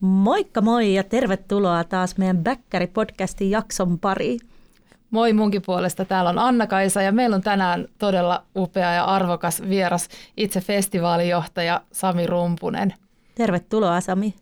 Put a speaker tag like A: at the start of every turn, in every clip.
A: Moikka moi ja tervetuloa taas meidän Bäkkäri-podcastin jakson pariin.
B: Moi munkin puolesta. Täällä on Anna-Kaisa ja meillä on tänään todella upea ja arvokas vieras, itse festivaalijohtaja Sami Rumpunen.
A: Tervetuloa Sami.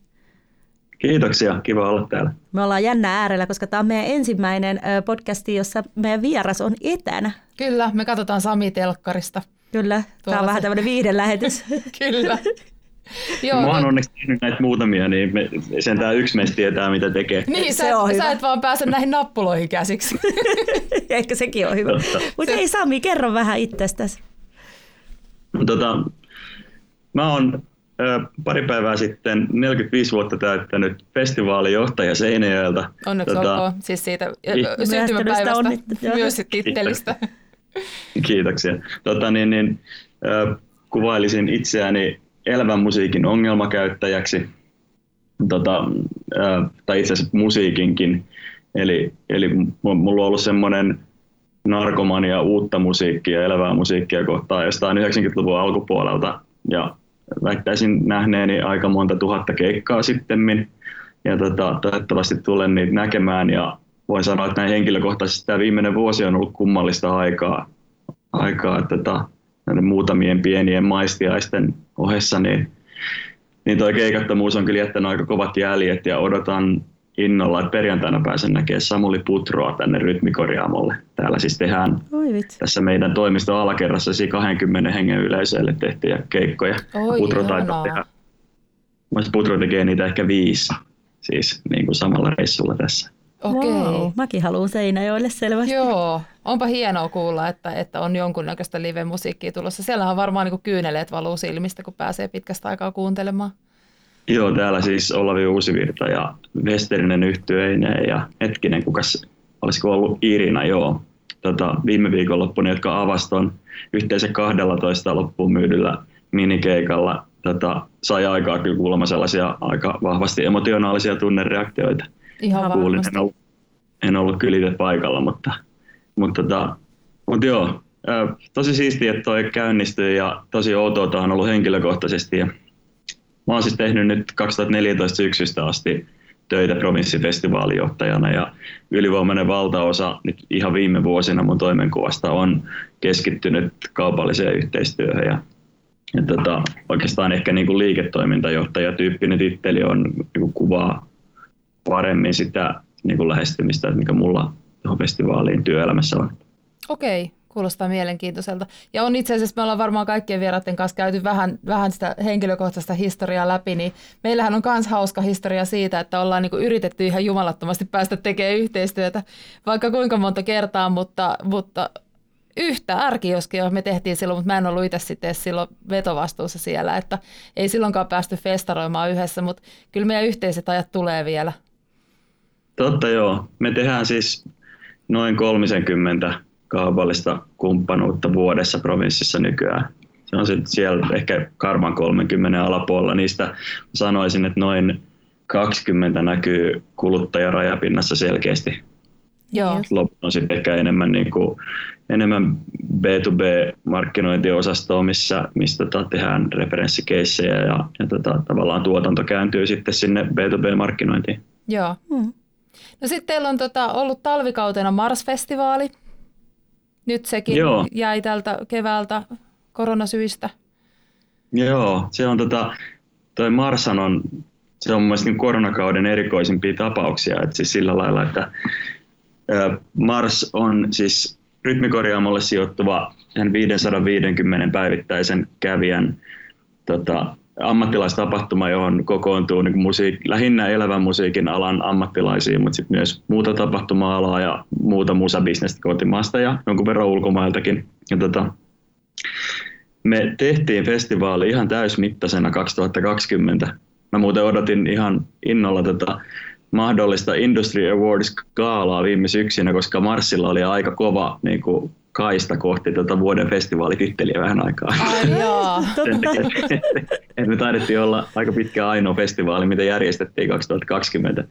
C: Kiitoksia, kiva olla täällä.
A: Me ollaan jännä äärellä, koska tämä on meidän ensimmäinen podcasti, jossa meidän vieras on etänä.
B: Kyllä, me katsotaan Sami telkkarista.
A: Kyllä, tämä on vähän tämmöinen viiden lähetys.
B: Kyllä.
C: Joo, Mä oon onneksi tehnyt näitä muutamia, niin me, sen tämä yksi meistä tietää, mitä tekee.
B: Niin, sä, se on sä et vaan pääse näihin nappuloihin käsiksi.
A: Ehkä sekin on hyvä. Mutta ei Sami, kerro vähän itsestäsi.
C: Tota, mä oon ö, pari päivää sitten 45 vuotta täyttänyt festivaalijohtaja Seinäjoelta.
B: Onneksi tota, olkoon, siis siitä syntymäpäivästä, myös tittelistä.
C: Kiitoksia. Tota, niin, niin, ö, kuvailisin itseäni elävän musiikin ongelmakäyttäjäksi, tota, tai itse asiassa musiikinkin. Eli, eli mulla on ollut semmoinen narkomania uutta musiikkia, elävää musiikkia kohtaan jostain 90-luvun alkupuolelta. Ja väittäisin nähneeni aika monta tuhatta keikkaa sitten. Ja tota, toivottavasti tulen niitä näkemään ja voin sanoa, että näin henkilökohtaisesti tämä viimeinen vuosi on ollut kummallista aikaa, aikaa että tota, näiden muutamien pienien maistiaisten ohessa, niin, niin toi keikattomuus on kyllä jättänyt aika kovat jäljet ja odotan innolla, että perjantaina pääsen näkemään Samuli Putroa tänne rytmikorjaamolle. Täällä siis tehdään Oi, tässä meidän toimiston alakerrassa 20 hengen yleisölle tehtyjä keikkoja.
B: Oi, Putro taitaa
C: tehdä. Putro tekee niitä ehkä viisi, siis niin kuin samalla reissulla tässä.
A: Okei. Okay. Wow, mäkin haluan Seinäjoelle selvästi.
B: Joo, onpa hienoa kuulla, että, että on jonkunnäköistä live-musiikkia tulossa. Siellä on varmaan niin kyyneleet valuu silmistä, kun pääsee pitkästä aikaa kuuntelemaan.
C: Joo, täällä siis Olavi Uusivirta ja Westerinen yhtyeinen ja hetkinen, kukas olisiko ollut Irina, joo. Tota, viime viikonloppuna, jotka avaston yhteensä 12 loppuun myydyllä minikeikalla tota, sai aikaa kyllä kuulemma sellaisia aika vahvasti emotionaalisia tunnereaktioita.
B: Ihan Kuulin,
C: en ollut, en ollut kyllä itse paikalla, mutta, mutta, tota, mutta joo, tosi siistiä, että toi käynnistyi ja tosi outoa on ollut henkilökohtaisesti. Ja mä oon siis tehnyt nyt 2014 syksystä asti töitä provinssifestivaalijohtajana ja ylivoimainen valtaosa nyt ihan viime vuosina mun toimenkuvasta on keskittynyt kaupalliseen yhteistyöhön ja, ja tota, oikeastaan ehkä niin kuin liiketoimintajohtajatyyppinen titteli on niin kuvaa paremmin sitä niin kuin lähestymistä, että mikä mulla tuohon festivaaliin työelämässä on.
B: Okei, kuulostaa mielenkiintoiselta. Ja on itse asiassa, me ollaan varmaan kaikkien vieraiden kanssa käyty vähän, vähän sitä henkilökohtaista historiaa läpi, niin meillähän on myös hauska historia siitä, että ollaan niin yritetty ihan jumalattomasti päästä tekemään yhteistyötä vaikka kuinka monta kertaa, mutta, mutta yhtä ärkioskia me tehtiin silloin, mutta mä en ollut itse sitten silloin vetovastuussa siellä, että ei silloinkaan päästy festaroimaan yhdessä, mutta kyllä meidän yhteiset ajat tulee vielä.
C: Totta joo. Me tehdään siis noin 30 kaupallista kumppanuutta vuodessa provinssissa nykyään. Se on sitten siellä ehkä karvan 30 alapuolella. Niistä sanoisin, että noin 20 näkyy kuluttajarajapinnassa selkeästi.
B: Joo.
C: Loppu on sitten ehkä enemmän, niin kuin, enemmän B2B-markkinointiosastoa, missä, missä tota, tehdään referenssikeissejä ja, ja tota, tavallaan tuotanto kääntyy sitten sinne B2B-markkinointiin.
B: Joo. Hmm. No sitten teillä on tota, ollut talvikautena Mars-festivaali. Nyt sekin Joo. jäi tältä keväältä koronasyistä.
C: Joo, se on tota, toi Marsan on, se on mielestäni niin koronakauden erikoisimpia tapauksia, että siis sillä lailla, että Mars on siis rytmikorjaamolle sijoittuva 550 päivittäisen kävijän tota, ammattilaistapahtuma, johon kokoontuu niin musiik- lähinnä elävän musiikin alan ammattilaisia, mutta sitten myös muuta tapahtuma-alaa ja muuta musabisnestä kotimaasta ja jonkun verran ulkomailtakin. Ja tota, me tehtiin festivaali ihan täysmittaisena 2020. Mä muuten odotin ihan innolla tätä mahdollista Industry Awards gaalaa viime syksynä, koska Marsilla oli aika kova niin kuin, kaista kohti tuota vuoden festivaalititteliä vähän aikaa.
B: Ai
C: me taidettiin olla aika pitkä ainoa festivaali, mitä järjestettiin 2020,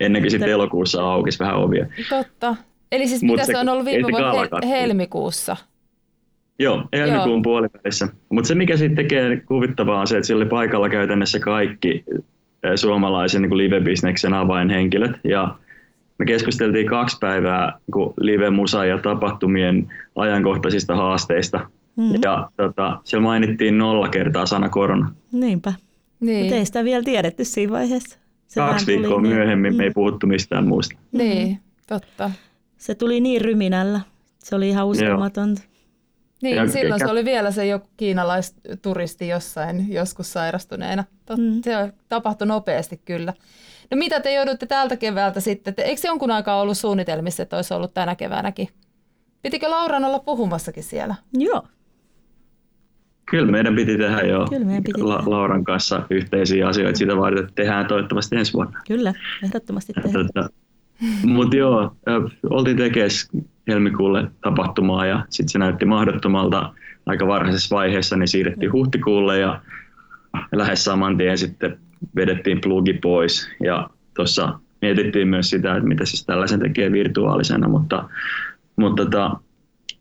C: ennen kuin sitten elokuussa aukesi vähän ovia.
B: Totta. Eli siis mitä se, se on ollut viime vuonna helmikuussa?
C: Joo, helmikuun Joo. puolivälissä. Mutta se mikä sitten tekee kuvittavaa on se, että sillä oli paikalla käytännössä kaikki suomalaisen niin live-bisneksen avainhenkilöt. Ja me keskusteltiin kaksi päivää niin live-musa- ja tapahtumien ajankohtaisista haasteista. Mm-hmm. Ja tota, siellä mainittiin nolla kertaa sana korona.
A: Niinpä. Niin. Mutta ei sitä vielä tiedetty siinä vaiheessa.
C: Se Kaksi viikkoa tuli, niin- myöhemmin niin. me ei mm. puhuttu mistään muusta.
B: Niin, totta.
A: Se tuli niin ryminällä. Se oli ihan uskomatonta.
B: Niin, ja silloin se oli vielä se joku kiinalaisturisti jossain joskus sairastuneena. Tot, mm. Se tapahtui nopeasti kyllä. No mitä te joudutte tältä keväältä sitten? Eikö se jonkun aikaa ollut suunnitelmissa, että olisi ollut tänä keväänäkin? Pitikö Lauran olla puhumassakin siellä?
A: Joo.
C: Kyllä meidän piti tehdä jo Kyllä meidän piti La-. Lauran kanssa yhteisiä asioita. Sitä varten, että tehdään toivottavasti ensi vuonna.
A: Kyllä, ehdottomasti tehdään. Tota,
C: Mutta joo, oltiin tekes helmikuulle tapahtumaa ja sitten se näytti mahdottomalta aika varhaisessa vaiheessa, niin siirrettiin huhtikuulle ja lähes saman tien sitten vedettiin plugi pois ja tuossa mietittiin myös sitä, että mitä siis tällaisen tekee virtuaalisena, mutta, mutta tota,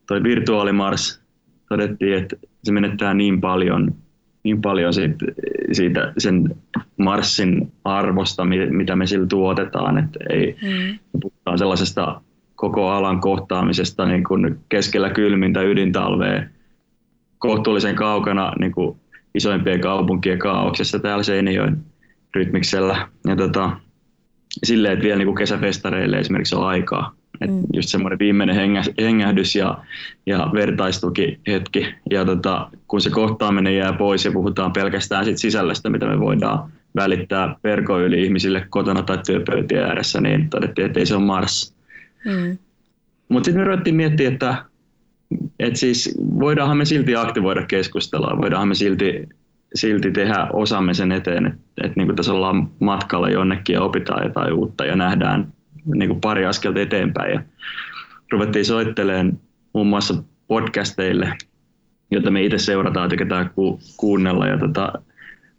C: toi virtuaalimars todettiin, että se menettää niin paljon, niin paljon siitä, siitä sen marssin arvosta, mitä me sillä tuotetaan, että ei mm. puhutaan sellaisesta koko alan kohtaamisesta niin kuin keskellä kylmintä ydintalvea kohtuullisen kaukana niin kuin isoimpien kaupunkien kaauksessa täällä Seinäjoen rytmiksellä. Ja tota, silleen, että vielä niin kuin kesäfestareille esimerkiksi on aikaa. Et mm. Just semmoinen viimeinen hengä, hengähdys ja, ja vertaistuki hetki. Ja tota, kun se kohtaaminen jää pois ja puhutaan pelkästään sit sisällöstä, mitä me voidaan välittää verkon yli ihmisille kotona tai työpöytien ääressä, niin todettiin, että ei se ole Mars. Mm. Mutta sitten me ruvettiin miettimään, että, että siis voidaanhan me silti aktivoida keskustelua, voidaanhan me silti, silti tehdä osamme sen eteen, että, että niin tässä ollaan matkalla jonnekin ja opitaan jotain uutta ja nähdään niin kuin pari askelta eteenpäin. Ja ruvettiin soittelemaan muun muassa podcasteille, joita me itse seurataan, tykätään ku, kuunnella. Ja tota,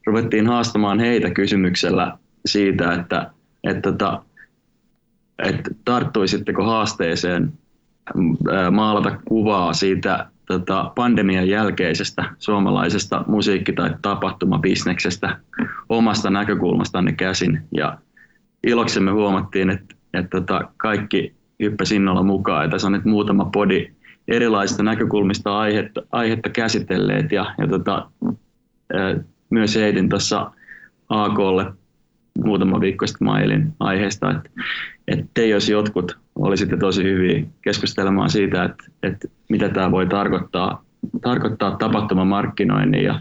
C: ruvettiin haastamaan heitä kysymyksellä siitä, että, että, tota, että tarttuisitteko haasteeseen maalata kuvaa siitä tota, pandemian jälkeisestä suomalaisesta musiikki- tai tapahtumabisneksestä omasta näkökulmastanne käsin. Ja iloksemme huomattiin, että että tota, kaikki hyppäsi innolla mukaan. Ja tässä on nyt muutama podi erilaisista näkökulmista aihetta, aihetta käsitelleet ja, ja tota, myös heitin tuossa AKlle muutama viikko sitten mailin aiheesta, että, että te jos jotkut olisitte tosi hyviä keskustelemaan siitä, että, että mitä tämä voi tarkoittaa, tarkoittaa tapahtumamarkkinoinnin ja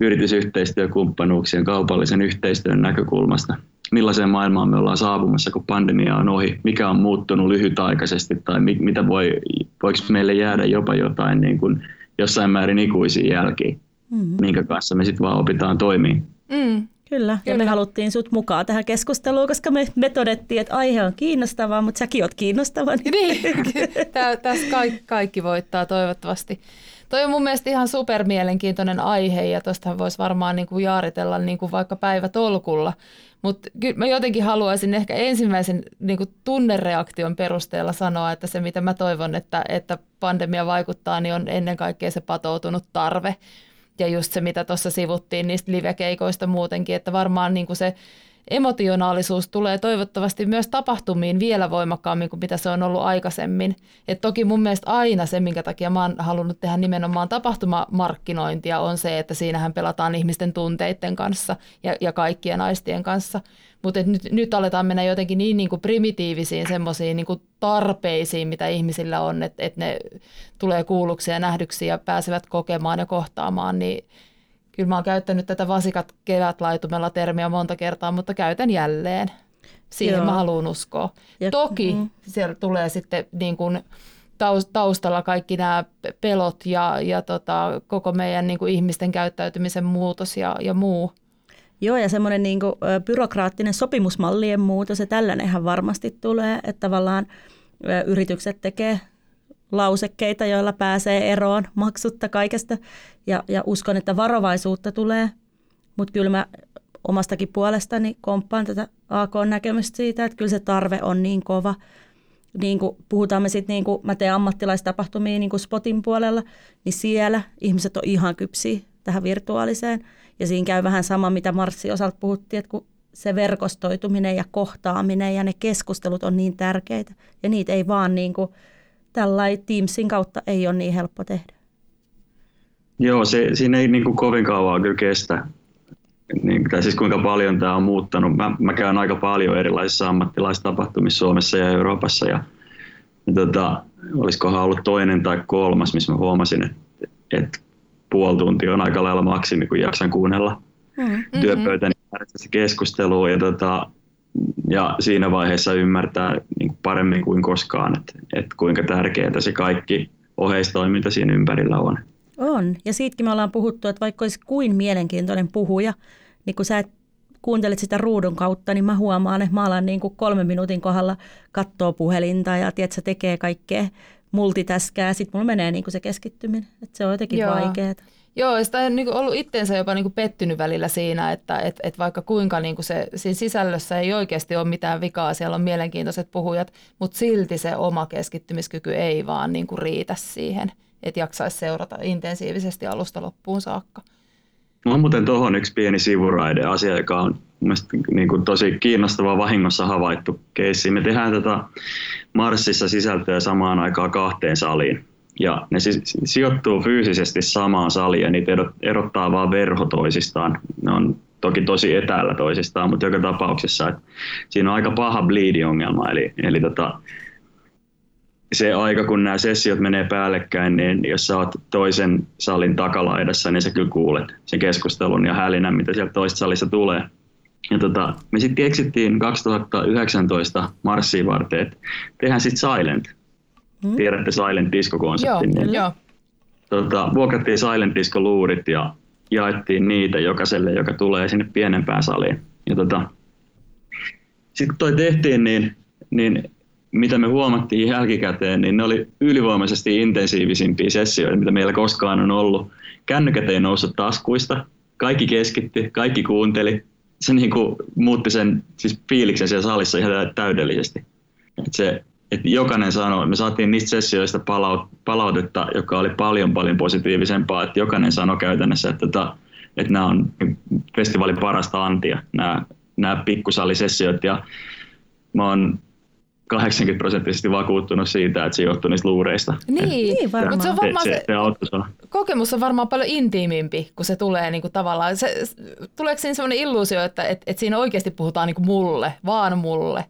C: yritysyhteistyökumppanuuksien kaupallisen yhteistyön näkökulmasta – millaiseen maailmaan me ollaan saapumassa, kun pandemia on ohi, mikä on muuttunut lyhytaikaisesti tai mi- mitä voi, voiko meille jäädä jopa jotain niin kuin jossain määrin ikuisia jälkiä, mm-hmm. minkä kanssa me sitten vaan opitaan toimia.
A: Mm. Kyllä, ja me haluttiin sut mukaan tähän keskusteluun, koska me, me todettiin, että aihe on kiinnostava, mutta säkin oot kiinnostava.
B: Niin, tässä kaikki, kaikki voittaa toivottavasti. Toi on mun mielestä ihan supermielenkiintoinen aihe ja tuosta voisi varmaan niin kuin jaaritella niin kuin vaikka päivätolkulla. Mutta kyllä mä jotenkin haluaisin ehkä ensimmäisen niin kuin tunnereaktion perusteella sanoa, että se mitä mä toivon, että, että pandemia vaikuttaa, niin on ennen kaikkea se patoutunut tarve. Ja just se, mitä tuossa sivuttiin niistä livekeikoista muutenkin, että varmaan niin kuin se emotionaalisuus tulee toivottavasti myös tapahtumiin vielä voimakkaammin kuin mitä se on ollut aikaisemmin. Et toki mun mielestä aina se, minkä takia mä oon halunnut tehdä nimenomaan tapahtumamarkkinointia, on se, että siinähän pelataan ihmisten tunteiden kanssa ja, ja kaikkien aistien kanssa. Mutta nyt, nyt aletaan mennä jotenkin niin, niin kuin primitiivisiin semmoisiin niin tarpeisiin, mitä ihmisillä on, että et ne tulee kuulluksi ja nähdyksi ja pääsevät kokemaan ja kohtaamaan, niin Kyllä mä oon käyttänyt tätä vasikat kevätlaitumella termiä monta kertaa, mutta käytän jälleen. Siihen Joo. mä haluan uskoa. Ja, Toki mm. siellä tulee sitten niin kuin taustalla kaikki nämä pelot ja, ja tota, koko meidän niin kuin ihmisten käyttäytymisen muutos ja, ja muu.
A: Joo, ja semmoinen niin kuin, byrokraattinen sopimusmallien muutos, ja tällainenhan varmasti tulee, että tavallaan yritykset tekee lausekkeita, joilla pääsee eroon maksutta kaikesta. Ja, ja uskon, että varovaisuutta tulee. Mutta kyllä mä omastakin puolestani komppaan tätä AK-näkemystä siitä, että kyllä se tarve on niin kova. Niin kuin puhutaan me sitten, niin kuin mä teen ammattilaistapahtumia niin kuin Spotin puolella, niin siellä ihmiset on ihan kypsiä tähän virtuaaliseen. Ja siinä käy vähän sama, mitä Marssi osalta puhuttiin, että kun se verkostoituminen ja kohtaaminen ja ne keskustelut on niin tärkeitä. Ja niitä ei vaan niin kuin, tällainen Teamsin kautta ei ole niin helppo tehdä.
C: Joo, se, siinä ei niin kuin kovin kauan kyllä kestä. Niin, tai siis kuinka paljon tämä on muuttanut. Mä, mä käyn aika paljon erilaisissa ammattilaistapahtumissa Suomessa ja Euroopassa. Ja, ja tota, olisikohan ollut toinen tai kolmas, missä mä huomasin, että, että puoli tuntia on aika lailla maksimi, kun jaksan kuunnella mm-hmm. työpöytäni keskustelua. Ja, tota, ja siinä vaiheessa ymmärtää niin paremmin kuin koskaan, että, että kuinka tärkeää se kaikki oheistoiminta siinä ympärillä on.
A: On. Ja siitäkin me ollaan puhuttu, että vaikka olisi kuin mielenkiintoinen puhuja, niin kun sä et kuuntelet sitä ruudun kautta, niin mä huomaan, että mä alan niin kuin kolmen minuutin kohdalla katsoa puhelinta ja tiedät, se tekee kaikkea multitäskää. Sitten mulla menee niin kuin se keskittyminen. Että se on jotenkin vaikeaa.
B: Joo, sitä on niin ollut itteensä jopa niin pettynyt välillä siinä, että et, et vaikka kuinka niin se siinä sisällössä ei oikeasti ole mitään vikaa, siellä on mielenkiintoiset puhujat, mutta silti se oma keskittymiskyky ei vaan niin riitä siihen, että jaksaisi seurata intensiivisesti alusta loppuun saakka.
C: On muuten tuohon yksi pieni sivuraide asia, joka on niin kuin tosi kiinnostava vahingossa havaittu keissi. Me tehdään tätä Marsissa sisältöä samaan aikaan kahteen saliin. Ja ne sijoittuu fyysisesti samaan saliin ja niitä erottaa vain verho toisistaan. Ne on toki tosi etäällä toisistaan, mutta joka tapauksessa että siinä on aika paha bleed-ongelma. Eli, eli tota, se aika, kun nämä sessiot menee päällekkäin, niin jos sä oot toisen salin takalaidassa, niin sä kyllä kuulet sen keskustelun ja hälinän, mitä sieltä toista salissa tulee. Ja tota, me sitten keksittiin 2019 Marssiin varten, että tehdään sitten Silent. Hmm. Tiedätte Silent Disco-konseptin.
B: Joo, niin, joo.
C: Tota, vuokrattiin Silent Disco-luurit ja jaettiin niitä jokaiselle, joka tulee sinne pienempään saliin. Ja tota, sitten kun toi tehtiin, niin, niin mitä me huomattiin jälkikäteen, niin ne oli ylivoimaisesti intensiivisimpiä sessioita, mitä meillä koskaan on ollut. Kännykät ei noussut taskuista, kaikki keskitti, kaikki kuunteli. Se niin kuin muutti sen siis fiiliksen siellä salissa ihan täydellisesti. Et se, että jokainen sanoi, me saatiin niistä sessioista palautetta, joka oli paljon paljon positiivisempaa, että jokainen sanoi käytännössä, että, että, tota, että nämä on festivaalin parasta antia, nämä, nämä pikkusalisessiot. Ja mä oon 80 prosenttisesti vakuuttunut siitä, että se johtuu niistä luureista.
B: Niin, niin varmaan. Mutta se, on varmaan
C: se, se, se
B: kokemus on varmaan paljon intiimimpi, kun se tulee niin kuin tavallaan. Se, tuleeko siinä sellainen illuusio, että, että, että siinä oikeasti puhutaan niin kuin mulle, vaan mulle?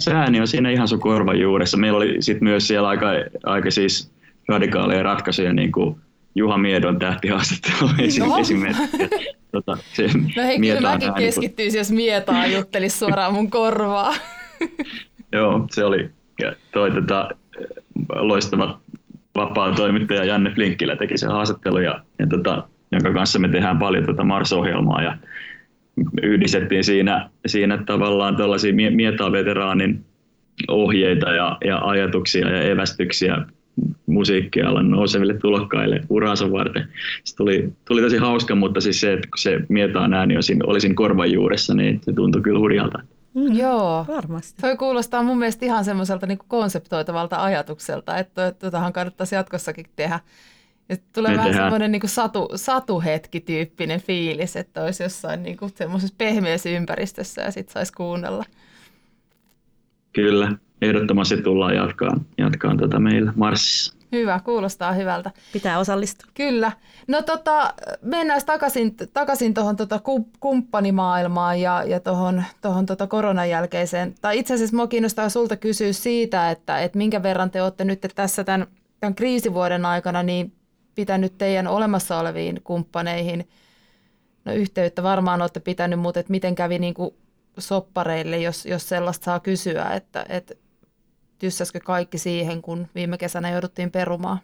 C: Se ääni on siinä ihan sun korvan juuressa. Meillä oli sit myös siellä aika, aika siis radikaaleja ratkaisuja, niin kuin Juha Miedon tähtihaastattelu esimerkiksi.
B: Tota, se no hei, kyllä mäkin keskittyisin, jos Mietaa juttelisi suoraan mun korvaa.
C: Joo, se oli toi tota, loistava vapaa toimittaja Janne Flinkkilä teki sen haastattelun, ja, ja tota, jonka kanssa me tehdään paljon tota Mars-ohjelmaa ja yhdistettiin siinä, siinä tavallaan tällaisia mietaa-veteraanin ohjeita ja, ja ajatuksia ja evästyksiä musiikkialan nouseville tulokkaille uraansa varten. Se tuli, tuli tosi hauska, mutta siis se, että kun se mietaa ääni niin olisin korvan juuressa, niin se tuntui kyllä hurjalta.
B: Mm, Joo, varmasti. Toi kuulostaa mun mielestä ihan semmoiselta niin konseptoitavalta ajatukselta, että tuotahan kannattaisi jatkossakin tehdä. Ja tulee Me vähän tehdään. semmoinen niin satu, satuhetki-tyyppinen fiilis, että olisi jossain niin kuin semmoisessa pehmeässä ympäristössä ja sitten saisi kuunnella.
C: Kyllä, ehdottomasti tullaan jatkaan, jatkaan tätä meillä Marsissa.
B: Hyvä, kuulostaa hyvältä.
A: Pitää osallistua.
B: Kyllä. No tota, mennään takaisin, takaisin tuohon tota kumppanimaailmaan ja, ja tuohon tohon tota koronan jälkeiseen. Tai itse asiassa minua kiinnostaa sulta kysyä siitä, että, että minkä verran te olette nyt tässä tämän, tämän kriisivuoden aikana niin pitänyt teidän olemassa oleviin kumppaneihin no, yhteyttä. Varmaan olette pitänyt, mutta että miten kävi niin kuin soppareille, jos, jos sellaista saa kysyä, että, että tyssäskö kaikki siihen, kun viime kesänä jouduttiin perumaan?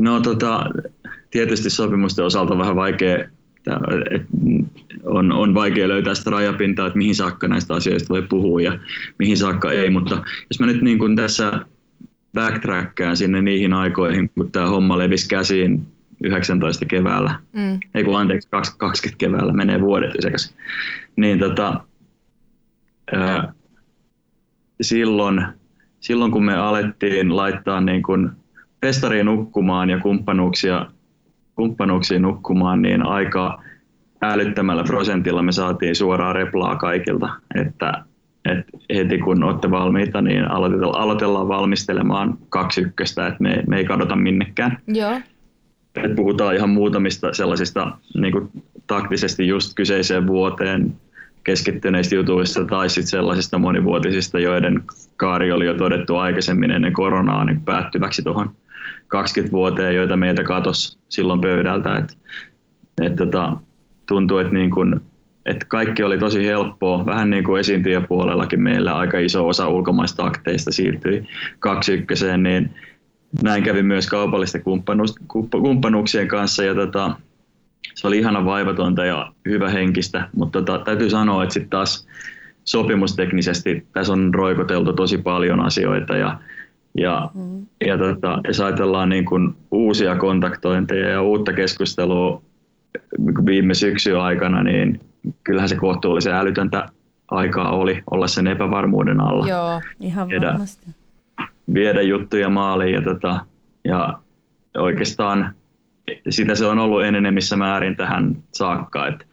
C: No tota, tietysti sopimusten osalta vähän vaikea, on, on vaikea löytää sitä rajapintaa, että mihin saakka näistä asioista voi puhua ja mihin saakka ei, mutta jos mä nyt niin kuin tässä backtrackkaan sinne niihin aikoihin, kun tämä homma levisi käsiin 19 keväällä, mm. ei kun anteeksi, 20 keväällä, menee vuodet sekäs, niin tota, ää, silloin, silloin kun me alettiin laittaa niin kuin festariin nukkumaan ja kumppanuuksia, kumppanuuksia nukkumaan, niin aika älyttömällä prosentilla me saatiin suoraa replaa kaikilta, että, että heti kun olette valmiita, niin aloitellaan, aloitellaan valmistelemaan kaksi ykköstä, että me, me ei kadota minnekään.
B: Joo.
C: Et puhutaan ihan muutamista sellaisista niin kuin taktisesti just kyseiseen vuoteen keskittyneistä jutuista tai sitten sellaisista monivuotisista, joiden kaari oli jo todettu aikaisemmin ennen koronaa niin päättyväksi tuohon 20 vuoteen, joita meiltä katosi silloin pöydältä. Et, et tota, tuntuu, että niin kun, et kaikki oli tosi helppoa. Vähän niin kuin esiintyjäpuolellakin meillä aika iso osa ulkomaista akteista siirtyi kaksi ykköseen, niin näin kävi myös kaupallisten kumppanuuksien kanssa. Ja tota, se oli ihana vaivatonta ja hyvä henkistä, mutta tota, täytyy sanoa, että sitten taas sopimusteknisesti tässä on roikoteltu tosi paljon asioita ja, ja, mm. ja tota, jos ajatellaan niin kuin uusia kontaktointeja ja uutta keskustelua viime syksyn aikana, niin kyllähän se kohtuullisen älytöntä aikaa oli olla sen epävarmuuden alla.
B: Joo,
A: ihan viedä, varmasti.
C: Viedä juttuja maaliin ja, tota, ja oikeastaan sitä se on ollut enenemissä määrin tähän saakka. Että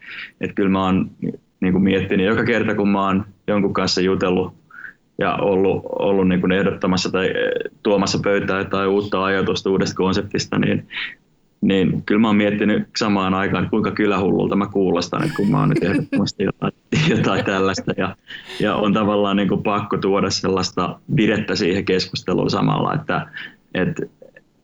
C: et kyllä mä oon niin kuin miettinyt joka kerta, kun mä oon jonkun kanssa jutellut ja ollut, ollut niin kuin ehdottamassa tai tuomassa pöytään tai uutta ajatusta uudesta konseptista, niin, niin kyllä mä oon miettinyt samaan aikaan, kuinka kylähullulta mä kuulostan, että kun mä oon nyt ehdottomasti jotain, jotain tällaista. Ja, ja on tavallaan niin kuin pakko tuoda sellaista virettä siihen keskusteluun samalla, että, että,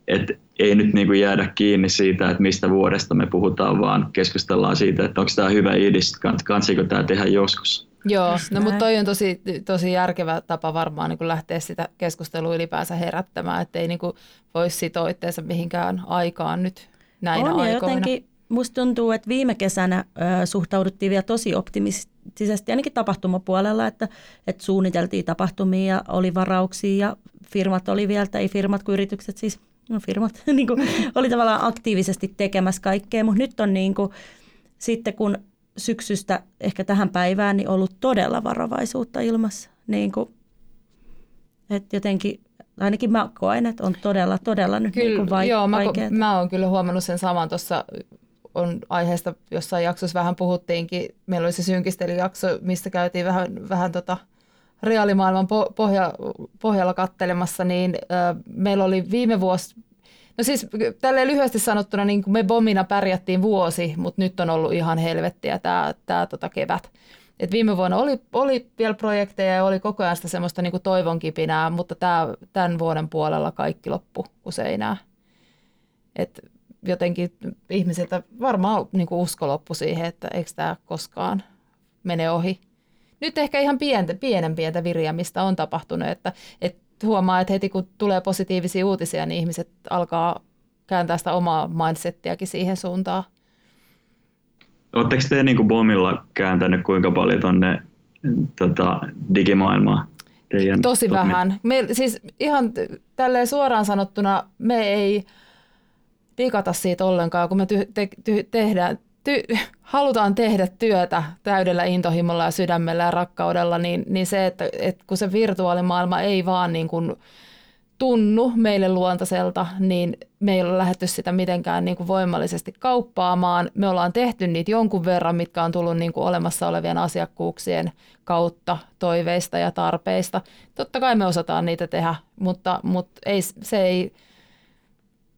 C: että ei nyt niin kuin jäädä kiinni siitä, että mistä vuodesta me puhutaan, vaan keskustellaan siitä, että onko tämä hyvä idis, kansiko tämä tehdä joskus.
B: Joo, no mutta toi on tosi, tosi järkevä tapa varmaan niin lähteä sitä keskustelua ylipäänsä herättämään, että ei niin voisi sitoa itseensä mihinkään aikaan nyt näinä on, aikoina.
A: Jotenkin musta tuntuu, että viime kesänä ö, suhtauduttiin vielä tosi optimistisesti, ainakin tapahtumapuolella, että, että suunniteltiin tapahtumia ja oli varauksia ja firmat oli vielä, tai ei firmat kuin yritykset siis no firmat, niin kuin, oli tavallaan aktiivisesti tekemässä kaikkea, mutta nyt on niin kuin, sitten kun syksystä ehkä tähän päivään niin ollut todella varovaisuutta ilmassa. Niin kuin, että jotenkin ainakin mä koen, että on todella, todella nyt
B: kyllä,
A: niin kuin
B: joo, mä, mä oon kyllä huomannut sen saman tuossa on aiheesta jossain jaksossa vähän puhuttiinkin. Meillä oli se synkistelyjakso, mistä käytiin vähän, vähän tota, reaalimaailman pohja, pohjalla kattelemassa, niin ö, meillä oli viime vuosi, no siis tälleen lyhyesti sanottuna, niin me bomina pärjättiin vuosi, mutta nyt on ollut ihan helvettiä tämä tää, tota kevät. Et viime vuonna oli, oli vielä projekteja ja oli koko ajan sitä semmoista niin toivon kipinää, mutta tää, tämän vuoden puolella kaikki loppu useinään. Et jotenkin ihmisiltä varmaan niin usko loppu siihen, että eikö tämä koskaan mene ohi nyt ehkä ihan pientä, pienen pientä virjämistä on tapahtunut, että, että huomaa, että heti kun tulee positiivisia uutisia, niin ihmiset alkaa kääntää sitä omaa mindsettiäkin siihen suuntaan.
C: Oletteko te niin kuin Bomilla kääntänyt kuinka paljon tuonne tota, digimaailmaan?
B: Teidän Tosi toimin? vähän. Me, siis ihan tälleen suoraan sanottuna me ei digata siitä ollenkaan, kun me ty, te, ty, tehdään, ty- halutaan tehdä työtä täydellä intohimolla ja sydämellä ja rakkaudella, niin, niin se, että, että kun se virtuaalimaailma ei vaan niin kuin tunnu meille luontaiselta, niin me ei ole lähdetty sitä mitenkään niin kuin voimallisesti kauppaamaan. Me ollaan tehty niitä jonkun verran, mitkä on tullut niin kuin olemassa olevien asiakkuuksien kautta, toiveista ja tarpeista. Totta kai me osataan niitä tehdä, mutta, mutta ei, se ei,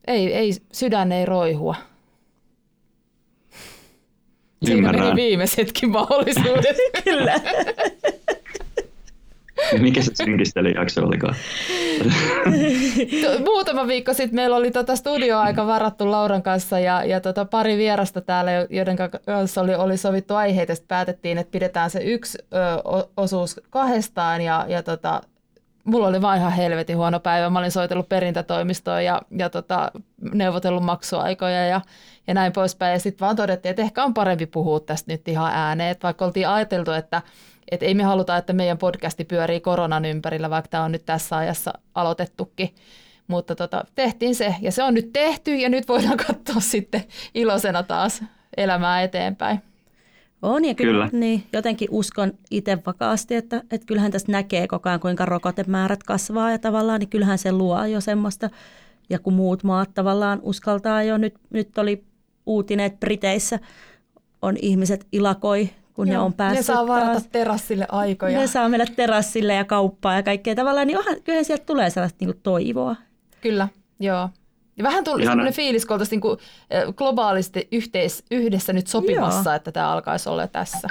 B: ei, ei, sydän ei roihua. Siinä meni viimeisetkin mahdollisuudet.
A: Kyllä.
C: Mikä se synkistelyjakso olikaan?
B: Muutama viikko sitten meillä oli tota studioaika varattu Lauran kanssa ja, ja tota pari vierasta täällä, joiden kanssa oli, oli sovittu aiheita. Sitten päätettiin, että pidetään se yksi ö, osuus kahdestaan ja, ja tota, mulla oli vaan ihan helvetin huono päivä. Mä olin soitellut perintätoimistoon ja, ja tota, neuvotellut maksuaikoja ja, ja näin poispäin. Ja sitten vaan todettiin, että ehkä on parempi puhua tästä nyt ihan ääneen. Että vaikka oltiin ajateltu, että, että ei me haluta, että meidän podcasti pyörii koronan ympärillä, vaikka tämä on nyt tässä ajassa aloitettukin. Mutta tota, tehtiin se ja se on nyt tehty ja nyt voidaan katsoa sitten iloisena taas elämää eteenpäin.
A: On ja kyllä, kyllä. Niin, jotenkin uskon itse vakaasti, että, että kyllähän tästä näkee koko ajan, kuinka rokotemäärät kasvaa ja tavallaan, niin kyllähän se luo jo semmoista. Ja kun muut maat tavallaan uskaltaa jo, nyt, nyt oli uutinen, että Briteissä on ihmiset ilakoi, kun Joo, ne on päässyt
B: Ne saa varata
A: taas.
B: terassille aikoja.
A: Ne saa mennä terassille ja kauppaan ja kaikkea tavallaan, niin onhan, kyllähän sieltä tulee sellaista niin kuin toivoa.
B: Kyllä, joo. Ja vähän tuli
C: Ihana.
B: sellainen fiilis, kun oltaisiin niin globaalisti yhteis, yhdessä nyt sopimassa,
A: Joo.
B: että tämä alkaisi olla tässä.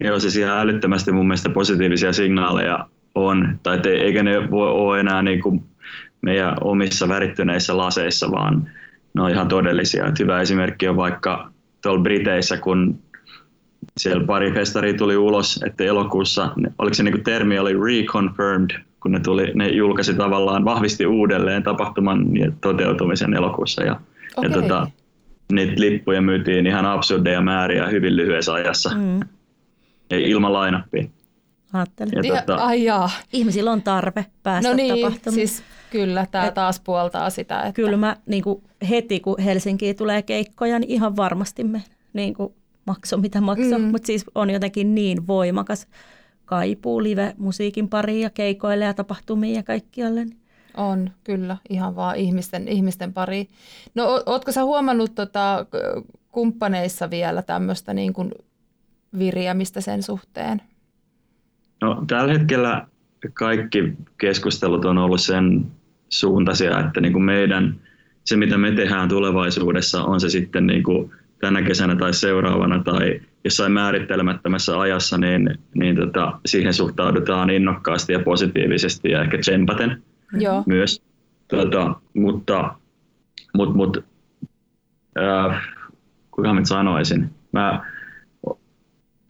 C: Joo, siis ihan älyttömästi mun mielestä positiivisia signaaleja on, tai te, eikä ne voi ole enää niin kuin meidän omissa värittyneissä laseissa, vaan ne on ihan todellisia. Et hyvä esimerkki on vaikka tuolla Briteissä, kun siellä pari festaria tuli ulos, että elokuussa, oliko se niin kuin termi oli reconfirmed, kun ne, tuli, ne julkaisi tavallaan, vahvisti uudelleen tapahtuman toteutumisen elokuussa. Ja, ja
B: Okei.
C: tota, niitä lippuja myytiin ihan absurdeja määriä hyvin lyhyessä ajassa,
A: Mm,
C: ei ilman lainappia.
A: ajattelin.
C: Ja
B: Ja,
C: tota,
B: ai jaa.
A: Ihmisillä on tarve päästä
B: No niin,
A: tapahtumaan.
B: siis kyllä, tämä
A: Et-
B: taas puoltaa sitä. Että,
A: Kyllä mä niin kuin heti, kun Helsinkiin tulee keikkoja, niin ihan varmasti me niin kuin makso mitä makso.
B: Mm.
A: Mutta siis on jotenkin niin voimakas kaipuu live-musiikin pariin ja keikoille ja tapahtumiin ja kaikkialle. niin
B: On, kyllä, ihan vaan ihmisten, ihmisten pari. No ootko sä huomannut tota, kumppaneissa vielä tämmöistä niin kuin viriämistä sen suhteen?
C: No, tällä hetkellä kaikki keskustelut on ollut sen suuntaisia, että niin kuin meidän, se mitä me tehdään tulevaisuudessa, on se sitten niin kuin tänä kesänä tai seuraavana tai jossain määrittelemättömässä ajassa, niin, niin tota, siihen suhtaudutaan innokkaasti ja positiivisesti ja ehkä tsempaten
B: Joo,
C: myös. Tota, mutta mut, mut, äh, kuinka mä sanoisin? Mä,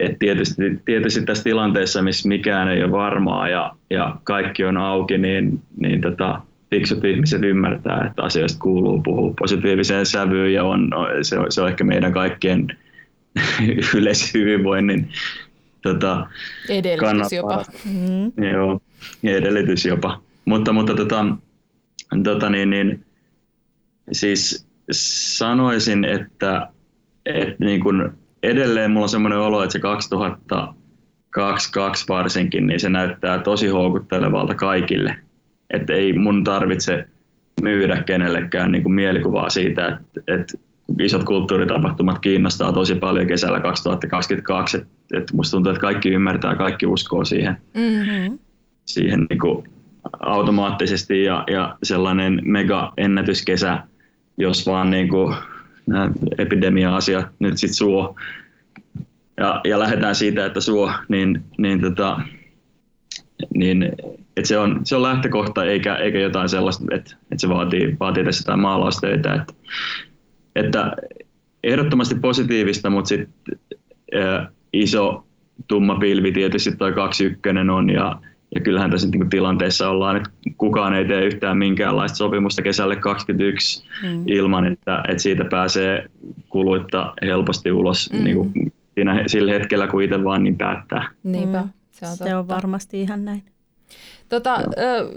C: et tietysti, tietysti tässä tilanteessa, missä mikään ei ole varmaa ja, ja kaikki on auki, niin, niin tota, fiksut ihmiset ymmärtää, että asioista kuuluu puhua positiiviseen sävyyn ja on, se, on, se on ehkä meidän kaikkien yleishyvinvoinnin tota,
B: edellytys
C: kannattaa.
B: jopa.
A: Mm.
C: Joo, edellytys jopa. Mutta, mutta tota, tota niin, niin, siis sanoisin, että, että niin kun edelleen mulla on semmoinen olo, että se 2022 varsinkin, niin se näyttää tosi houkuttelevalta kaikille. Että ei mun tarvitse myydä kenellekään niin kuin mielikuvaa siitä, että, että isot kulttuuritapahtumat kiinnostaa tosi paljon kesällä 2022. Että, että musta tuntuu, että kaikki ymmärtää, kaikki uskoo siihen
B: Mm.
A: Mm.
C: siihen niin kuin automaattisesti ja, ja sellainen mega-ennätyskesä, jos vaan niin kuin nämä epidemia-asiat nyt sitten suo ja, ja lähdetään siitä, että suo, niin, niin, tota, niin että se, on, se on lähtökohta eikä, eikä jotain sellaista, että, että se vaatii, vaatii tässä jotain maalaustöitä. Että, että ehdottomasti positiivista, mutta sitten iso tumma pilvi tietysti toi 21 on ja, ja kyllähän tässä nyt niin tilanteessa ollaan, että kukaan ei tee yhtään minkäänlaista sopimusta kesälle 21
A: Mm.
C: ilman, että, että siitä pääsee kuluitta helposti ulos
B: Mm.
C: mm. niin kuin siinä, sillä hetkellä, kun itse vaan niin päättää.
B: Niinpä,
A: Mm.
B: se on totta.
A: Se on varmasti ihan näin.
B: Tota, ö,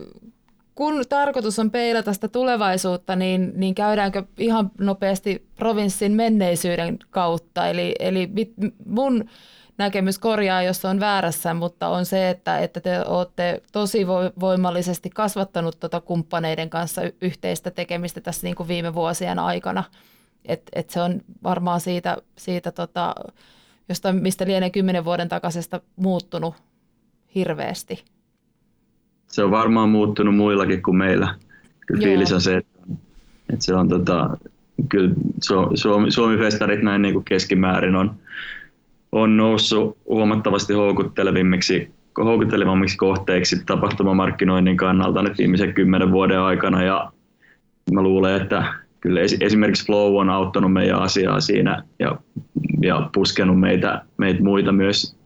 B: kun tarkoitus on peilata sitä tulevaisuutta, niin, niin käydäänkö ihan nopeasti provinssin menneisyyden kautta? Eli, eli mit, mun näkemys korjaa, jos on väärässä, mutta on se, että, että te olette tosi vo- voimallisesti kasvattanut tota kumppaneiden kanssa yhteistä tekemistä tässä niin kuin viime vuosien aikana. Et, et se on varmaan siitä, siitä tota, jostain, mistä lienee kymmenen vuoden takaisesta muuttunut hirveästi.
C: Se on varmaan muuttunut muillakin kuin meillä. Kyllä
B: Joo.
C: fiilis on se, että, että se on tota, kyllä Su- Suomi, Suomi-festarit näin niin kuin keskimäärin on, on noussut huomattavasti houkuttelevimmiksi, houkuttelevammiksi kohteiksi tapahtumamarkkinoinnin kannalta nyt viimeisen kymmenen vuoden aikana ja mä luulen, että kyllä esi- esimerkiksi Flow on auttanut meidän asiaa siinä ja, ja puskenut meitä, meitä muita myös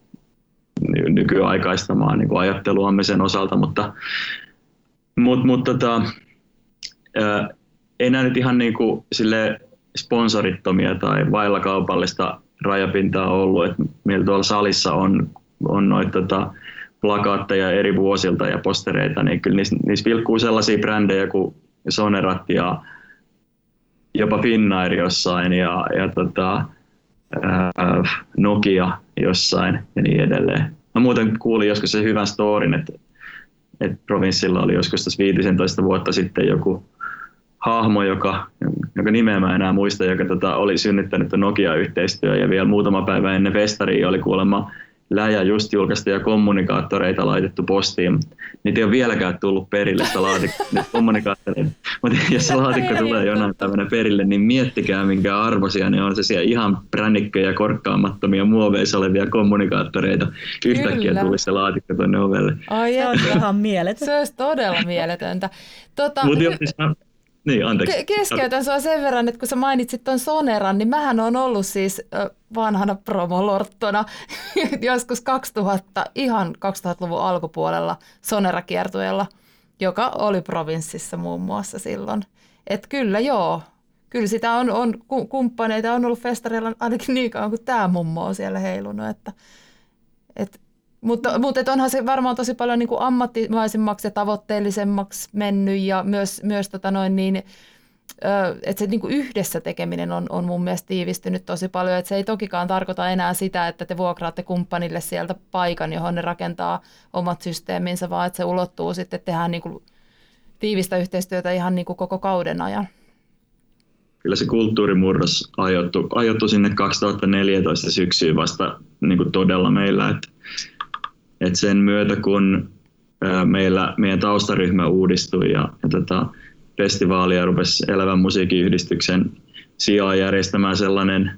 C: nykyaikaistamaan niin kuin ajatteluamme sen osalta, mutta mut, mut, tota, ää, ei nämä nyt ihan niin kuin sille sponsorittomia tai vailla kaupallista rajapintaa ollut. Et meillä tuolla salissa on, on noita tota, plakaatteja eri vuosilta ja postereita, niin kyllä niissä, niissä vilkkuu sellaisia brändejä kuin Sonerat ja jopa Finnair jossain ja, ja tota, ää, Nokia jossain ja niin edelleen. Mä muuten kuulin joskus sen hyvän storin, että, että provinssilla oli joskus tässä 15 vuotta sitten joku hahmo, joka jonka nimeä mä enää muista, joka tota, oli synnyttänyt Nokia-yhteistyö ja vielä muutama päivä ennen festaria oli kuulemma läjä just julkaistu ja kommunikaattoreita laitettu postiin. Niitä ei ole vieläkään tullut perille sitä laatikkoa, kommunikaattoreita. Mutta jos se laatikko tulee jonain päivänä perille, niin miettikää minkä arvoisia ne on. Se siellä ihan prännikköjä, korkkaamattomia, muoveissa olevia kommunikaattoreita. Yhtäkkiä tuli se laatikko tuonne ovelle.
A: Ai, se on ihan mieletöntä.
B: Se olisi todella mieletöntä.
C: Tota, Mutta jos niin, anteeksi.
B: Keskeytän sua sen verran, että kun sä mainitsit ton Soneran, niin mähän on ollut siis vanhana promolorttona joskus 2000, ihan 2000-luvun alkupuolella Sonera-kiertueella, joka oli provinssissa muun muassa silloin. Että kyllä joo, kyllä sitä on, on kumppaneita on ollut festareilla ainakin niin kauan kuin tämä mummo on siellä heilunut, että, että mutta, mutta onhan se varmaan tosi paljon niin kuin ammattimaisemmaksi ja tavoitteellisemmaksi mennyt ja myös, myös tota noin niin, että se niin kuin yhdessä tekeminen on, on mun mielestä tiivistynyt tosi paljon. Että se ei tokikaan tarkoita enää sitä, että te vuokraatte kumppanille sieltä paikan, johon ne rakentaa omat systeeminsä, vaan että se ulottuu sitten, että tehdään niin kuin tiivistä yhteistyötä ihan niin kuin koko kauden ajan.
C: Kyllä se kulttuurimurros ajoittui, ajoittui sinne 2014 syksyyn vasta niin kuin todella meillä. Että et sen myötä, kun meillä, meidän taustaryhmä uudistui ja, ja tota, festivaalia rupesi Elävän musiikkiyhdistyksen sijaan järjestämään sellainen,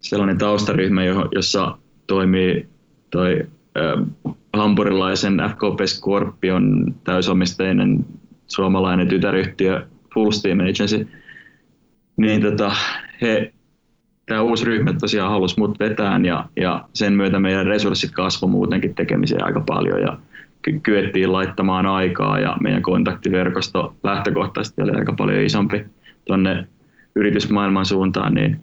C: sellainen taustaryhmä, jossa toimii toi äh, hampurilaisen FKP Scorpion täysomisteinen suomalainen tytäryhtiö Full Steam Agency, niin tota, he tämä uusi ryhmä tosiaan halusi mut vetään ja, ja sen myötä meidän resurssit kasvo muutenkin tekemiseen aika paljon ja ky- kyettiin laittamaan aikaa ja meidän kontaktiverkosto lähtökohtaisesti oli aika paljon isompi tuonne yritysmaailman suuntaan, niin,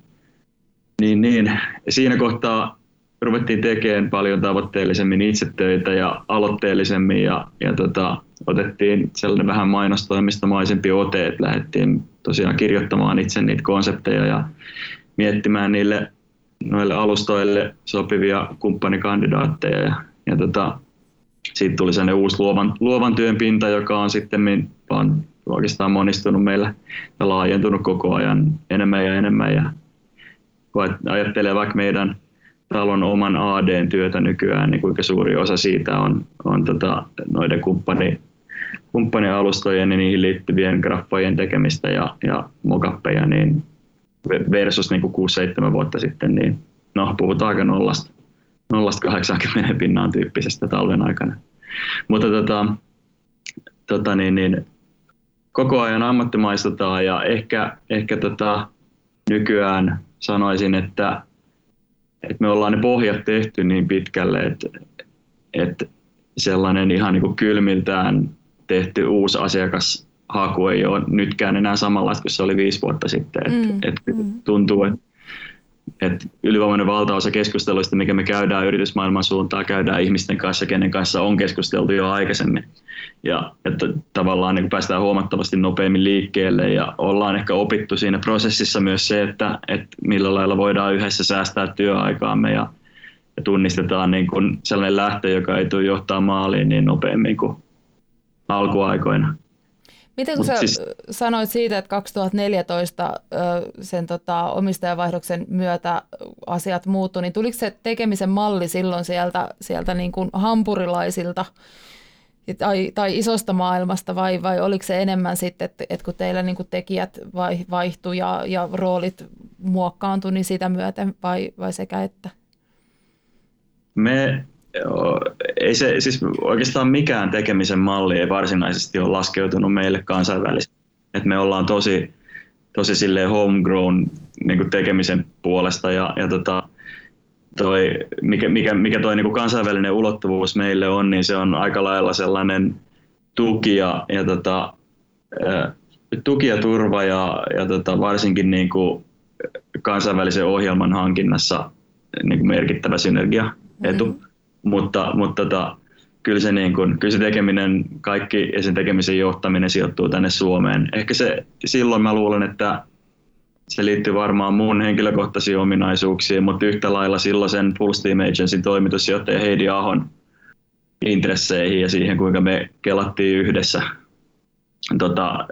C: niin, niin. siinä kohtaa ruvettiin tekemään paljon tavoitteellisemmin itse töitä ja aloitteellisemmin ja, ja tota, otettiin sellainen vähän mainostoimistomaisempi ote, että lähdettiin tosiaan kirjoittamaan itse niitä konsepteja ja miettimään niille noille alustoille sopivia kumppanikandidaatteja. Ja, ja tota, siitä tuli sellainen uusi luovan, luovan työn pinta, joka on sitten vaan oikeastaan monistunut meillä ja laajentunut koko ajan enemmän ja enemmän. Ja ajattelee vaikka meidän talon oman AD-työtä nykyään, niin kuinka suuri osa siitä on, on tota, noiden kumppani, kumppanialustojen ja niihin liittyvien graffojen tekemistä ja, ja mokappeja, niin versus niin 6-7 vuotta sitten, niin no, puhutaan aika nollasta, nollasta 80 pinnaan tyyppisestä talven aikana. Mutta tota, tota niin, niin, koko ajan ammattimaistetaan ja ehkä, ehkä tota, nykyään sanoisin, että, että me ollaan ne pohjat tehty niin pitkälle, että, että sellainen ihan niin kuin kylmiltään tehty uusi asiakas haku ei ole nytkään enää samanlaista kuin se oli viisi vuotta sitten. Et, mm, et mm. Tuntuu, että et ylivoimainen valtaosa keskusteluista, mikä me käydään yritysmaailman suuntaan, käydään ihmisten kanssa, kenen kanssa on keskusteltu jo aikaisemmin. Ja että tavallaan niin päästään huomattavasti nopeammin liikkeelle ja ollaan ehkä opittu siinä prosessissa myös se, että, että millä lailla voidaan yhdessä säästää työaikaamme ja, ja tunnistetaan niin kuin sellainen lähtö, joka ei tule johtaa maaliin niin nopeammin kuin alkuaikoina.
B: Miten kun Mut sä siis... sanoit siitä, että 2014 sen tota, omistajavaihdoksen myötä asiat muuttu, niin tuliko se tekemisen malli silloin sieltä, sieltä niin kuin hampurilaisilta tai, tai isosta maailmasta vai, vai oliko se enemmän sitten, että, että kun teillä niin kuin tekijät vaihtui ja, ja roolit muokkaantui, niin sitä myöten vai, vai sekä että?
C: Me ei se, siis oikeastaan mikään tekemisen malli ei varsinaisesti ole laskeutunut meille kansainvälisesti. Et me ollaan tosi, tosi silleen homegrown niin tekemisen puolesta ja, ja tota, toi, mikä, mikä, mikä toi niin kansainvälinen ulottuvuus meille on, niin se on aika lailla sellainen tuki ja, ja, tota, tuki ja turva ja, ja tota, varsinkin niin kuin kansainvälisen ohjelman hankinnassa niin kuin merkittävä synergia etu. Mm-hmm mutta, mutta tota, kyllä, se niin kun, kyllä se tekeminen, kaikki ja sen tekemisen johtaminen sijoittuu tänne Suomeen. Ehkä se silloin mä luulen, että se liittyy varmaan mun henkilökohtaisiin ominaisuuksiin, mutta yhtä lailla silloisen Full Steam Agencyn toimitusjohtaja Heidi Ahon intresseihin ja siihen, kuinka me kelattiin yhdessä tota,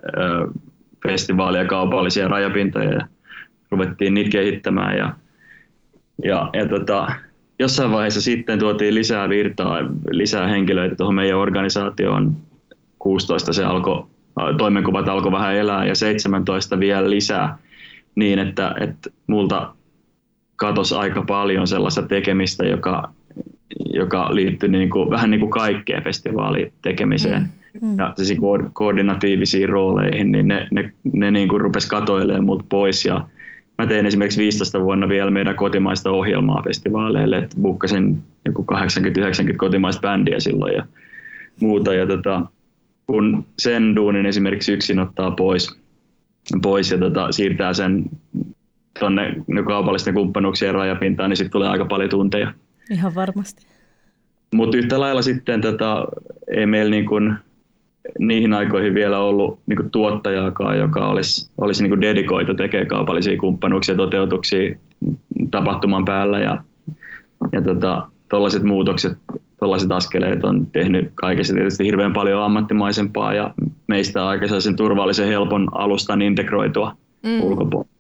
C: festivaaleja, kaupallisia rajapintoja ja ruvettiin niitä kehittämään ja, ja, ja tota, jossain vaiheessa sitten tuotiin lisää virtaa, lisää henkilöitä tuohon meidän organisaatioon. 16 se alkoi, toimenkuvat alkoi vähän elää ja 17 vielä lisää niin, että, että multa katosi aika paljon sellaista tekemistä, joka, joka liittyi niin kuin, vähän niin kuin kaikkeen festivaalitekemiseen. Mm. Mm. Ja siis koordinatiivisiin rooleihin, niin ne, ne, ne niin kuin rupesi katoilemaan mut pois. Ja mä tein esimerkiksi 15 vuonna vielä meidän kotimaista ohjelmaa festivaaleille, että bukkasin joku 80-90 kotimaista bändiä silloin ja muuta. Ja tota, kun sen duunin esimerkiksi yksin ottaa pois, pois ja tota, siirtää sen tuonne kaupallisten kumppanuuksien rajapintaan, niin sitten tulee aika paljon tunteja.
A: Ihan varmasti.
C: Mutta yhtä lailla sitten tota, ei meillä niin kun, niihin aikoihin vielä ollut niin kuin tuottajaakaan, joka olisi, olisi niin kuin dedikoitu tekemään kaupallisia kumppanuuksia toteutuksia tapahtuman päällä ja, ja tota, tuollaiset muutokset, tuollaiset askeleet on tehnyt kaikessa tietysti hirveän paljon ammattimaisempaa ja meistä aika sen turvallisen helpon alustan integroitua mm. ulkopuolella.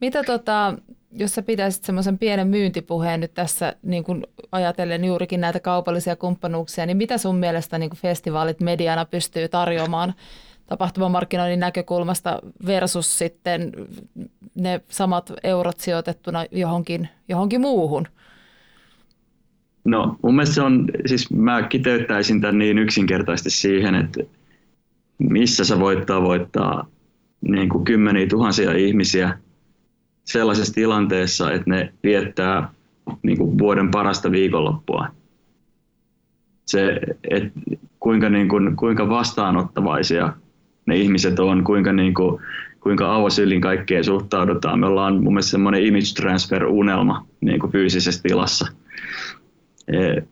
B: Mitä tota, jos sä pitäisit semmoisen pienen myyntipuheen nyt tässä niin kun ajatellen juurikin näitä kaupallisia kumppanuuksia, niin mitä sun mielestä niin festivaalit mediana pystyy tarjoamaan tapahtumamarkkinoinnin näkökulmasta versus sitten ne samat eurot sijoitettuna johonkin, johonkin muuhun?
C: No mun mielestä se on, siis mä kiteyttäisin tämän niin yksinkertaisesti siihen, että missä sä voit tavoittaa niin kuin kymmeniä tuhansia ihmisiä sellaisessa tilanteessa, että ne viettää niin kuin vuoden parasta viikonloppua. Se, että kuinka, niin kuin, kuinka vastaanottavaisia ne ihmiset on, kuinka, niin kuin, kuinka avosylin kaikkeen suhtaudutaan. Me ollaan mun mielestä semmoinen image transfer unelma niin kuin fyysisessä tilassa. E,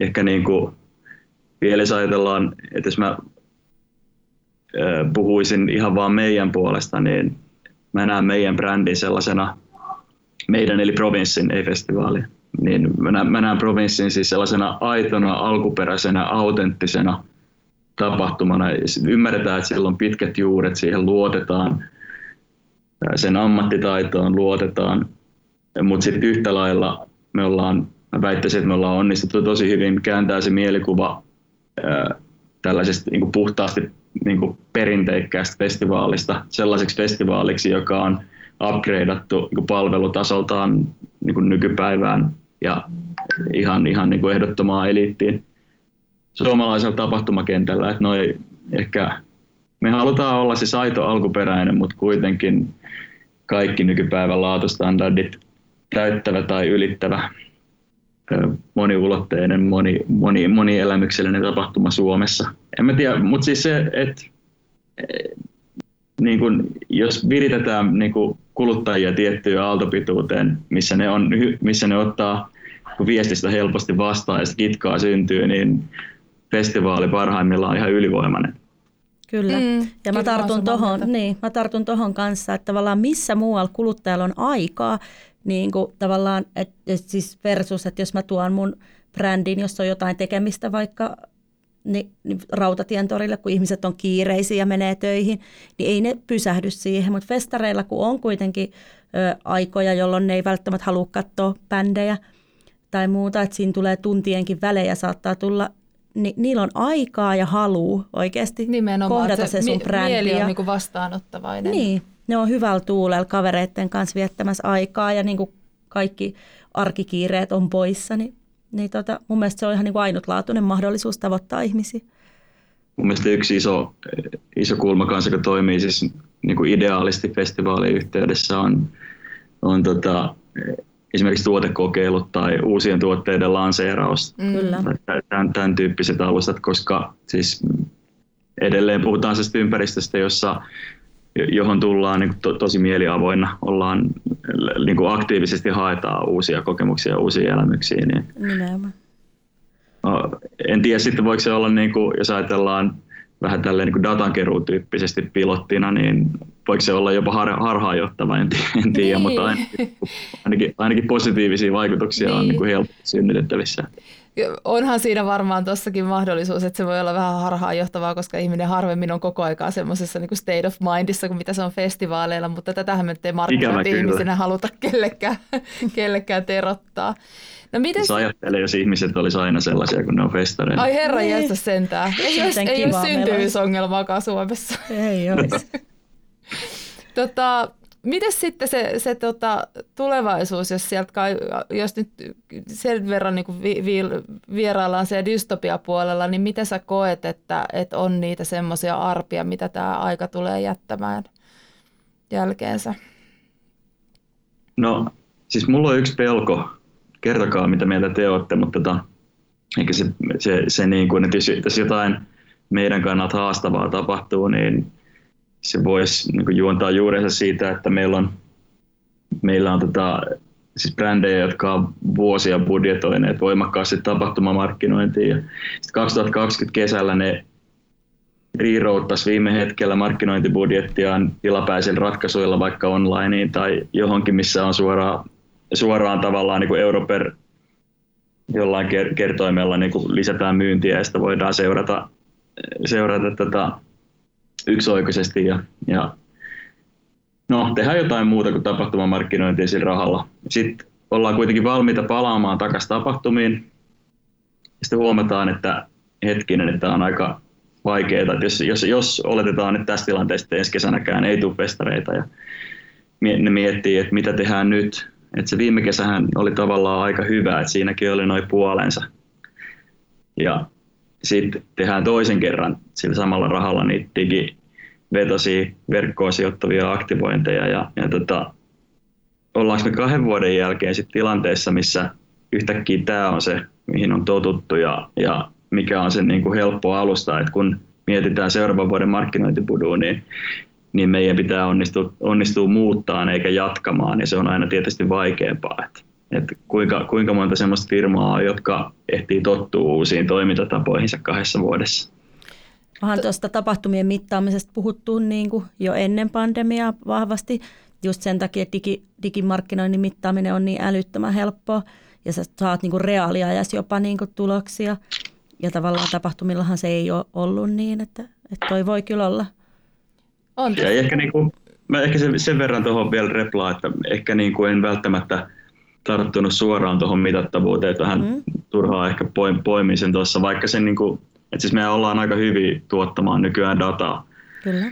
C: ehkä niin kuin, vielä ajatellaan, että jos mä puhuisin ihan vaan meidän puolesta, niin mä näen meidän brändin sellaisena, meidän eli provinssin, ei festivaali, niin mä näen, mä näen provinssin siis sellaisena aitona, alkuperäisenä, autenttisena tapahtumana. Ymmärretään, että sillä on pitkät juuret, siihen luotetaan, sen ammattitaitoon luotetaan, mutta sitten yhtä lailla me ollaan, mä väittäisin, että me ollaan onnistuttu tosi hyvin kääntää se mielikuva tällaisesta niin puhtaasti niin kuin perinteikkäästä festivaalista sellaiseksi festivaaliksi, joka on upgradeattu niin palvelutasoltaan niin kuin nykypäivään ja ihan, ihan niin kuin ehdottomaan eliittiin suomalaisella tapahtumakentällä. Että noi ehkä, me halutaan olla siis aito alkuperäinen, mutta kuitenkin kaikki nykypäivän laatustandardit täyttävä tai ylittävä moniulotteinen, moni, moni, monielämyksellinen tapahtuma Suomessa. En mä tiedä, mutta siis se, että niin kun, jos viritetään niin kun kuluttajia tiettyyn aaltopituuteen, missä ne, on, missä ne ottaa viestistä helposti vastaan ja kitkaa syntyy, niin festivaali parhaimmillaan on ihan ylivoimainen.
A: Kyllä. Mm, ja mä tartun, tohon, niin, mä tartun tohon kanssa, että tavallaan missä muualla kuluttajalla on aikaa niin kuin tavallaan, et, et siis versus, että jos mä tuon mun brändin, jos on jotain tekemistä vaikka niin, niin rautatien torille, kun ihmiset on kiireisiä ja menee töihin, niin ei ne pysähdy siihen. Mutta festareilla, kun on kuitenkin ö, aikoja, jolloin ne ei välttämättä halua katsoa bändejä tai muuta, että siinä tulee tuntienkin välejä, saattaa tulla niin niillä on aikaa ja halu oikeasti Nimenomaan, kohdata se, se sun brändi.
B: Mieli on niin vastaanottavainen.
A: Niin, ne on hyvällä tuulella kavereiden kanssa viettämässä aikaa ja niin kuin kaikki arkikiireet on poissa, niin, niin tota, mun mielestä se on ihan niin kuin ainutlaatuinen mahdollisuus tavoittaa ihmisiä.
C: Mun mielestä yksi iso, iso kulma kanssa, joka toimii siis niin kuin ideaalisti festivaalin yhteydessä on, on tota, esimerkiksi tuotekokeilut tai uusien tuotteiden lanseeraus.
A: Mm. Kyllä.
C: Tämän, tämän tyyppiset alustat, koska siis edelleen puhutaan siis ympäristöstä, jossa johon tullaan niin to, tosi mieliavoinna, ollaan niin kuin aktiivisesti haetaan uusia kokemuksia ja uusia elämyksiä. Niin,
A: Nimenomaan.
C: En tiedä sitten voiko se olla, niin kuin, jos ajatellaan vähän tälleen niin datankeruutyyppisesti pilottina, niin voiko se olla jopa har, harhaanjohtava, en, en tiedä, niin. mutta ainakin, ainakin, ainakin positiivisia vaikutuksia niin. on niin kuin helposti synnytettävissä.
B: Onhan siinä varmaan tuossakin mahdollisuus, että se voi olla vähän harhaanjohtavaa, koska ihminen harvemmin on koko aikaa semmoisessa niin state of mindissa kuin mitä se on festivaaleilla, mutta tätähän me ei markkinointi-ihmisenä haluta kellekään, kellekään terottaa.
C: No mites... Se ajattelee, jos ihmiset olisi aina sellaisia, kun ne on festareilla.
B: Ai herra niin. jästä sentään. Ei, olisi, ei ole syntyvyysongelmaakaan Suomessa.
A: Ei olisi.
B: tota, Miten sitten se, se tota, tulevaisuus, jos, sieltä, jos nyt sen verran niin vi, vi, vieraillaan siellä dystopiapuolella, niin mitä sä koet, että, että on niitä semmoisia arpia, mitä tämä aika tulee jättämään jälkeensä?
C: No, siis mulla on yksi pelko. Kertokaa, mitä mieltä te olette, mutta tota, eikä se, se, se niin kuin, että jos jotain meidän kannalta haastavaa tapahtuu, niin se voisi niin juontaa juurensa siitä, että meillä on, meillä on tota, siis brändejä, jotka on vuosia budjetoineet voimakkaasti tapahtumamarkkinointiin. Ja sitten 2020 kesällä ne rerouttas viime hetkellä markkinointibudjettiaan tilapäisillä ratkaisuilla vaikka onlineen tai johonkin, missä on suoraan, suoraan tavallaan niin kuin euro per jollain kertoimella niin kuin lisätään myyntiä ja sitä voidaan seurata, seurata tätä yksioikoisesti ja, ja no, tehdään jotain muuta kuin tapahtumamarkkinointia sillä rahalla. Sitten ollaan kuitenkin valmiita palaamaan takaisin tapahtumiin. Sitten huomataan, että hetkinen, että on aika vaikeaa. Jos, jos, jos oletetaan, että tässä tilanteessa ensi kesänäkään ei tule festareita ja ne miettii, että mitä tehdään nyt. Että se viime kesähän oli tavallaan aika hyvä, että siinäkin oli noin puolensa. Ja sitten tehdään toisen kerran sillä samalla rahalla niitä digivetosia verkkoon sijoittavia aktivointeja ja, ja tota, ollaanko me kahden vuoden jälkeen sitten tilanteessa, missä yhtäkkiä tämä on se, mihin on totuttu ja, ja mikä on se niin kuin helppo alusta, että kun mietitään seuraavan vuoden markkinointibuduun, niin, niin meidän pitää onnistua, onnistua muuttaa eikä jatkamaan, ja se on aina tietysti vaikeampaa. Että että kuinka, kuinka monta sellaista firmaa on, jotka ehtii tottua uusiin toimintatapoihinsa kahdessa vuodessa.
A: Onhan tuosta tapahtumien mittaamisesta puhuttu niin kuin jo ennen pandemiaa vahvasti. Just sen takia, että digi, digimarkkinoinnin mittaaminen on niin älyttömän helppoa ja sä saat niin kuin reaaliajassa jopa niin kuin tuloksia. Ja tavallaan tapahtumillahan se ei ole ollut niin, että, että toi voi kyllä olla.
C: On. Ja ehkä, niin kuin, mä ehkä sen, sen verran tuohon vielä replaa, että ehkä niin kuin en välttämättä – tarttunut suoraan tuohon mitattavuuteen, että vähän mm. turhaa ehkä poimin sen tuossa, vaikka sen niin kuin, että siis me ollaan aika hyvin tuottamaan nykyään dataa.
A: Kyllä.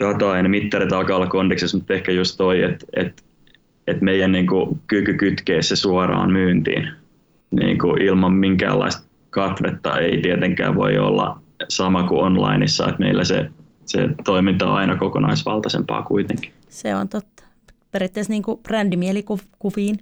C: Dataa ja ne mittarit alkaa olla kondeksessa, mutta ehkä just toi, että, että, että meidän niin kuin kyky kytkeä se suoraan myyntiin niin kuin ilman minkäänlaista katvetta ei tietenkään voi olla sama kuin onlineissa, että meillä se, se toiminta on aina kokonaisvaltaisempaa kuitenkin.
A: Se on totta. Periaatteessa niin kuin brändimielikuviin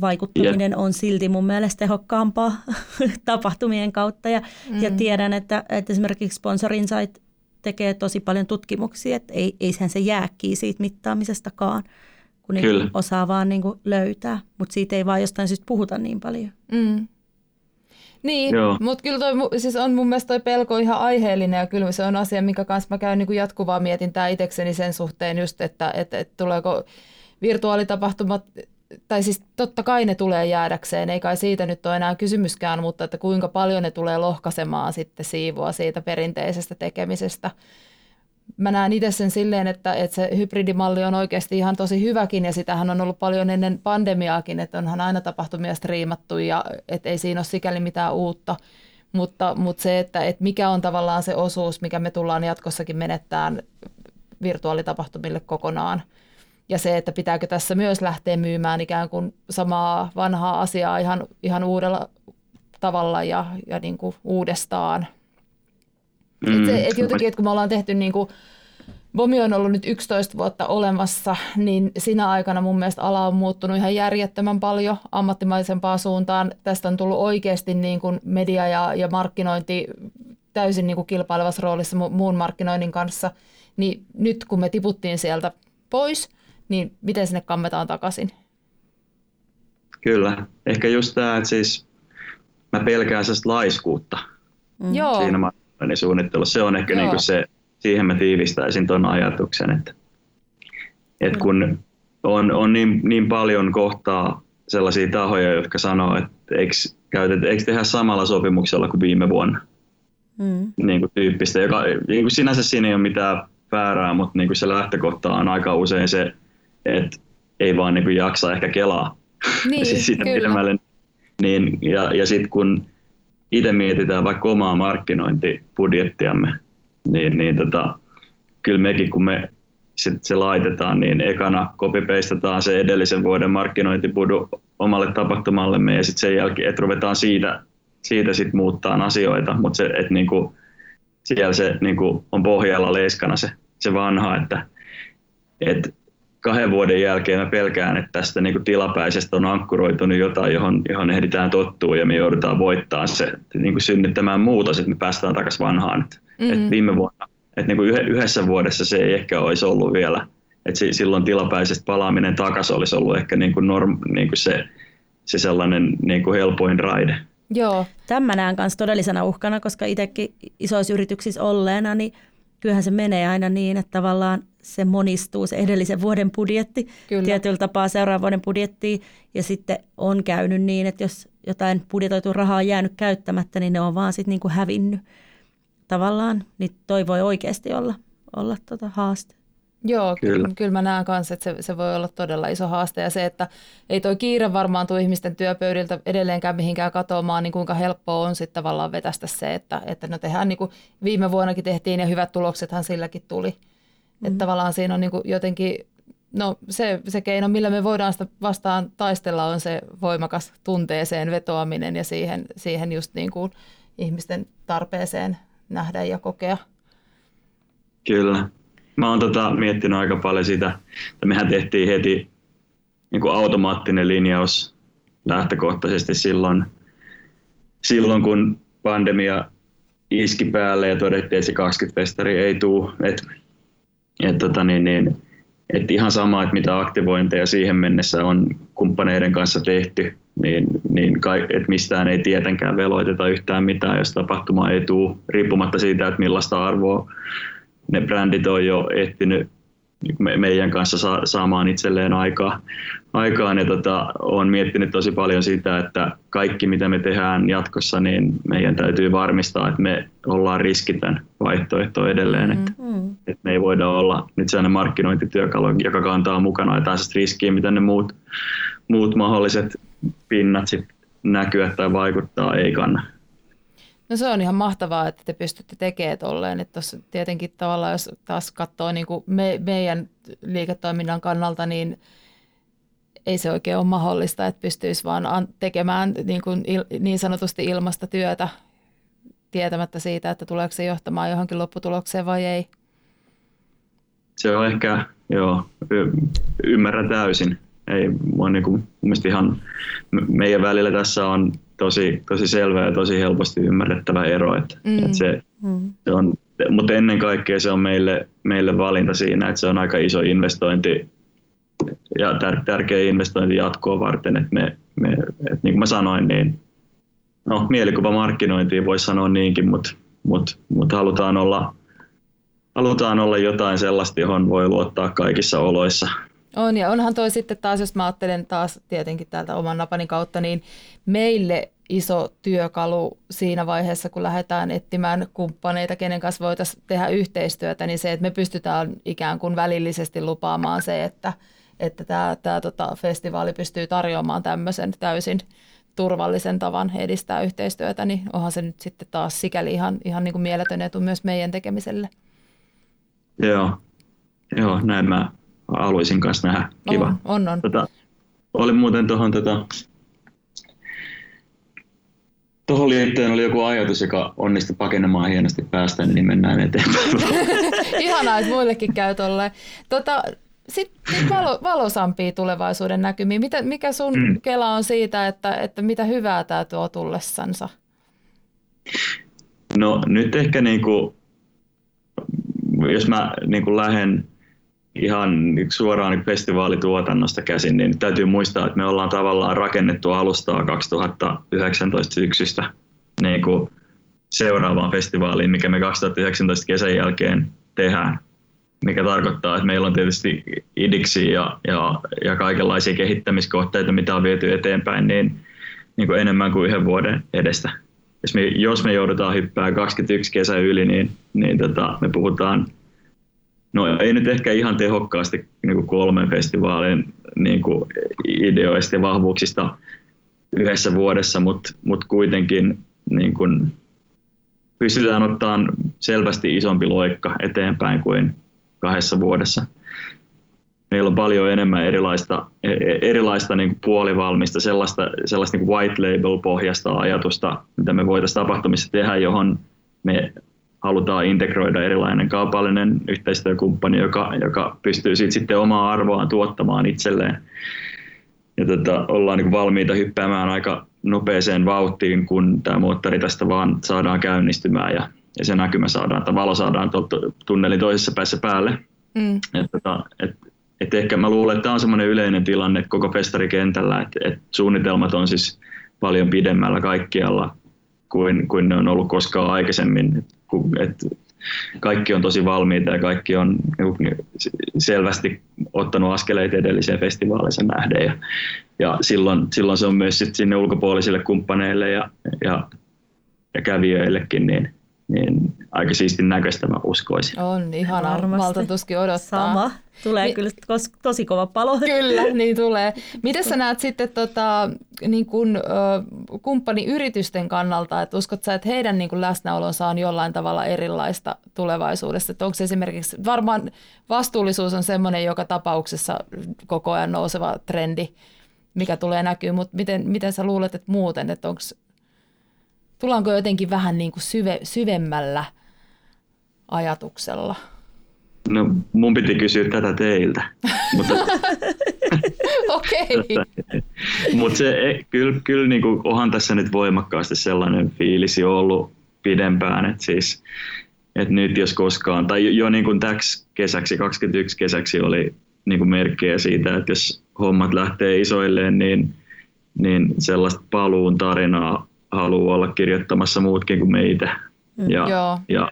A: vaikuttaminen Jep. on silti mun mielestä tehokkaampaa tapahtumien kautta. Ja, mm. ja tiedän, että, että esimerkiksi Sponsor Insight tekee tosi paljon tutkimuksia, että ei, ei sen se jääkkii siitä mittaamisestakaan, kun Kyllä. osaa vaan niin kuin löytää, mutta siitä ei vaan jostain syystä puhuta niin paljon.
B: Mm. Niin, mutta kyllä toi, siis on mun mielestä toi pelko ihan aiheellinen ja kyllä se on asia, minkä kanssa mä käyn niin kuin jatkuvaa mietintää itsekseni sen suhteen just, että, että, että tuleeko virtuaalitapahtumat tai siis totta kai ne tulee jäädäkseen, ei kai siitä nyt ole enää kysymyskään, mutta että kuinka paljon ne tulee lohkaisemaan sitten siivua siitä perinteisestä tekemisestä. Mä näen itse sen silleen, että, että se hybridimalli on oikeasti ihan tosi hyväkin ja sitähän on ollut paljon ennen pandemiaakin, että onhan aina tapahtumia striimattu ja että ei siinä ole sikäli mitään uutta. Mutta, mutta se, että, että mikä on tavallaan se osuus, mikä me tullaan jatkossakin menettämään virtuaalitapahtumille kokonaan – ja se, että pitääkö tässä myös lähteä myymään ikään kuin samaa vanhaa asiaa ihan, ihan uudella tavalla ja, ja niin kuin uudestaan. Mm. Et se, et jotenkin, että kun me ollaan tehty niin kuin, Vomi on ollut nyt 11 vuotta olemassa, niin siinä aikana mun mielestä ala on muuttunut ihan järjettömän paljon ammattimaisempaan suuntaan. Tästä on tullut oikeasti niin kuin media ja, ja markkinointi täysin niin kuin kilpailevassa roolissa muun markkinoinnin kanssa. Niin nyt kun me tiputtiin sieltä pois, niin miten sinne kammetaan takaisin?
C: Kyllä. Ehkä just tämä, että siis mä pelkään sellaista laiskuutta mm. siinä markkinoinnin suunnittelussa. Se on ehkä niin kuin se, siihen mä tiivistäisin tuon ajatuksen, että, että kun on, on niin, niin paljon kohtaa sellaisia tahoja, jotka sanoo, että eikö, käytetään, eikö tehdä samalla sopimuksella kuin viime vuonna? Mm. Niin kuin tyyppistä, joka niin kuin sinänsä siinä ei ole mitään väärää, mutta niin kuin se lähtökohta on aika usein se, että ei vaan niin kuin jaksa ehkä kelaa
B: niin,
C: sitä pidemmälle. Niin, ja ja sitten kun itse mietitään vaikka omaa markkinointibudjettiamme, niin, niin tota, kyllä mekin kun me sit se laitetaan, niin ekana copy-pastataan se edellisen vuoden markkinointibudu omalle tapahtumallemme ja sitten sen jälkeen, että ruvetaan siitä, siitä sit muuttaa asioita, mutta se, että niinku, siellä se niinku, on pohjalla leiskana se, se vanha, että et kahden vuoden jälkeen mä pelkään, että tästä niin kuin tilapäisestä on ankkuroitunut jotain, johon, johon ehditään tottua ja me joudutaan voittaa se, niin kuin synnyttämään muutos, että me päästään takaisin vanhaan. Että, mm-hmm. että viime vuonna, että niin kuin yhdessä vuodessa se ei ehkä olisi ollut vielä, että silloin tilapäisestä palaaminen takaisin olisi ollut ehkä niin kuin norm, niin kuin se, se sellainen niin kuin helpoin raide.
A: Joo. Tämä näen myös todellisena uhkana, koska itsekin isoissa yrityksissä olleena, niin kyllähän se menee aina niin, että tavallaan se monistuu, se edellisen vuoden budjetti Kyllä. tietyllä tapaa seuraavan vuoden budjettiin. Ja sitten on käynyt niin, että jos jotain budjetoitu rahaa on jäänyt käyttämättä, niin ne on vaan sitten niin kuin hävinnyt tavallaan. Niin toi voi oikeasti olla, olla tota haaste.
B: Joo, kyllä. kyllä mä näen kanssa, että se, se voi olla todella iso haaste. Ja se, että ei toi kiire varmaan tule ihmisten työpöydiltä edelleenkään mihinkään katoamaan, niin kuinka helppoa on sitten tavallaan vetästä se, että, että no tehdään niin kuin viime vuonnakin tehtiin ja hyvät tuloksethan silläkin tuli. Mm. Että tavallaan siinä on niin kuin jotenkin, no se, se keino, millä me voidaan sitä vastaan taistella, on se voimakas tunteeseen vetoaminen ja siihen, siihen just niin kuin ihmisten tarpeeseen nähdä ja kokea.
C: Kyllä. Mä oon tota miettinyt aika paljon sitä, että mehän tehtiin heti niin kuin automaattinen linjaus lähtökohtaisesti silloin, silloin, kun pandemia iski päälle ja todettiin, että se 20 festari ei tule. Et, et tota niin, niin, et ihan sama, että mitä aktivointeja siihen mennessä on kumppaneiden kanssa tehty, niin, niin kai, et mistään ei tietenkään veloiteta yhtään mitään, jos tapahtuma ei tule, riippumatta siitä, että millaista arvoa ne brändit on jo ehtinyt me, meidän kanssa sa, saamaan itselleen aikaa, aikaan. Ja tota, olen miettinyt tosi paljon sitä, että kaikki mitä me tehdään jatkossa, niin meidän täytyy varmistaa, että me ollaan riskitön vaihtoehto edelleen. Mm-hmm. Että, että me ei voida olla nyt sellainen markkinointityökalu, joka kantaa mukana jotain riskiä, mitä ne muut, muut mahdolliset pinnat sit näkyä tai vaikuttaa ei kanna.
B: No se on ihan mahtavaa, että te pystytte tekemään tolleen. Että tossa tietenkin tavallaan, jos taas katsoo niin kuin me, meidän liiketoiminnan kannalta, niin ei se oikein ole mahdollista, että pystyisi vaan tekemään niin, kuin il, niin sanotusti ilmasta työtä tietämättä siitä, että tuleeko se johtamaan johonkin lopputulokseen vai ei.
C: Se on ehkä, joo, y- ymmärrän täysin. Ei, on niin kuin, ihan, meidän välillä tässä on tosi, tosi selvä ja tosi helposti ymmärrettävä ero. Että, mm. että se, mm. se on, mutta ennen kaikkea se on meille, meille valinta siinä, että se on aika iso investointi ja tär, tärkeä investointi jatkoa varten. Että me, me, että niin kuin mä sanoin, niin no, mielikuva markkinointiin voisi sanoa niinkin, mutta, mutta, mutta halutaan, olla, halutaan olla jotain sellaista, johon voi luottaa kaikissa oloissa.
B: On ja onhan toi sitten taas, jos mä ajattelen taas tietenkin täältä oman napani kautta, niin meille iso työkalu siinä vaiheessa, kun lähdetään etsimään kumppaneita, kenen kanssa voitaisiin tehdä yhteistyötä, niin se, että me pystytään ikään kuin välillisesti lupaamaan se, että, että tämä, tämä tota, festivaali pystyy tarjoamaan tämmöisen täysin turvallisen tavan edistää yhteistyötä, niin onhan se nyt sitten taas sikäli ihan, ihan niin kuin mieletön etu myös meidän tekemiselle.
C: Joo, Joo näin mä haluaisin kanssa nähdä. Kiva. On,
B: on. on.
C: Tota, oli muuten tuohon tota, Tuohon liittyen oli joku ajatus, joka onnistui pakenemaan hienosti päästä, niin mennään eteenpäin.
B: Ihanaa, että muillekin käy tolleen. Tota, sitten valo, valosampia tulevaisuuden näkymiä. Mitä, mikä sun mm. kela on siitä, että, että mitä hyvää tämä tuo tullessansa?
C: No nyt ehkä niinku, jos mä niinku lähden ihan suoraan festivaalituotannosta käsin, niin täytyy muistaa, että me ollaan tavallaan rakennettu alustaa 2019 syksystä niin kuin seuraavaan festivaaliin, mikä me 2019 kesän jälkeen tehdään. Mikä tarkoittaa, että meillä on tietysti idiksi ja, ja, ja kaikenlaisia kehittämiskohteita, mitä on viety eteenpäin, niin, niin kuin enemmän kuin yhden vuoden edestä. Jos me, jos me joudutaan hyppää 21 kesä yli, niin, niin tota, me puhutaan, no ei nyt ehkä ihan tehokkaasti niin kuin kolmen festivaalin niin kuin ideoista ja vahvuuksista yhdessä vuodessa, mutta mut kuitenkin niin kuin pystytään ottamaan selvästi isompi loikka eteenpäin kuin kahdessa vuodessa. Meillä on paljon enemmän erilaista, e, e, erilaista niin kuin puolivalmista, sellaista, sellaista niin kuin white label-pohjasta ajatusta, mitä me voitaisiin tapahtumissa tehdä, johon me halutaan integroida erilainen kaupallinen yhteistyökumppani, joka, joka pystyy siitä sitten omaa arvoaan tuottamaan itselleen. Ja tota, ollaan niin valmiita hyppäämään aika nopeeseen vauhtiin, kun tämä moottori tästä vaan saadaan käynnistymään ja, ja se näkymä saadaan, että valo saadaan tunnelin toisessa päässä päälle. Mm. Et, tota, et, et ehkä mä luulen, että tämä on semmoinen yleinen tilanne koko festarikentällä, että et suunnitelmat on siis paljon pidemmällä kaikkialla kuin, kuin ne on ollut koskaan aikaisemmin. Et, et kaikki on tosi valmiita ja kaikki on niin selvästi ottanut askeleita edelliseen festivaaliin nähden. Ja, ja silloin, silloin se on myös sit sinne ulkopuolisille kumppaneille ja, ja, ja kävijöillekin niin, niin aika siistin näköistä mä uskoisin.
B: On, ihanaa. Malta tuskin odottaa.
A: Sama. Tulee Mi- kyllä tosi kova palo.
B: Kyllä, niin tulee. Miten sä näet sitten tota, niin kun, ö, kumppaniyritysten kannalta, että uskot sä, että heidän niin kun läsnäolonsa on jollain tavalla erilaista tulevaisuudessa? Että onko esimerkiksi, varmaan vastuullisuus on semmoinen joka tapauksessa koko ajan nouseva trendi, mikä tulee näkyy, mutta miten, miten sä luulet, että muuten, että onko, tullaanko jotenkin vähän niin kuin syve, syvemmällä ajatuksella?
C: No mun piti kysyä tätä teiltä. Mutta,
B: Okei.
C: Mutta se, e, kyllä, kyllä niin kuin, onhan tässä nyt voimakkaasti sellainen fiilisi ollut pidempään, että siis että nyt jos koskaan, tai jo, jo niin kuin täksi kesäksi, 21 kesäksi oli niin kuin merkkejä siitä, että jos hommat lähtee isoilleen, niin, niin sellaista paluun tarinaa haluaa olla kirjoittamassa muutkin kuin meitä. Mm, ja, Joo. ja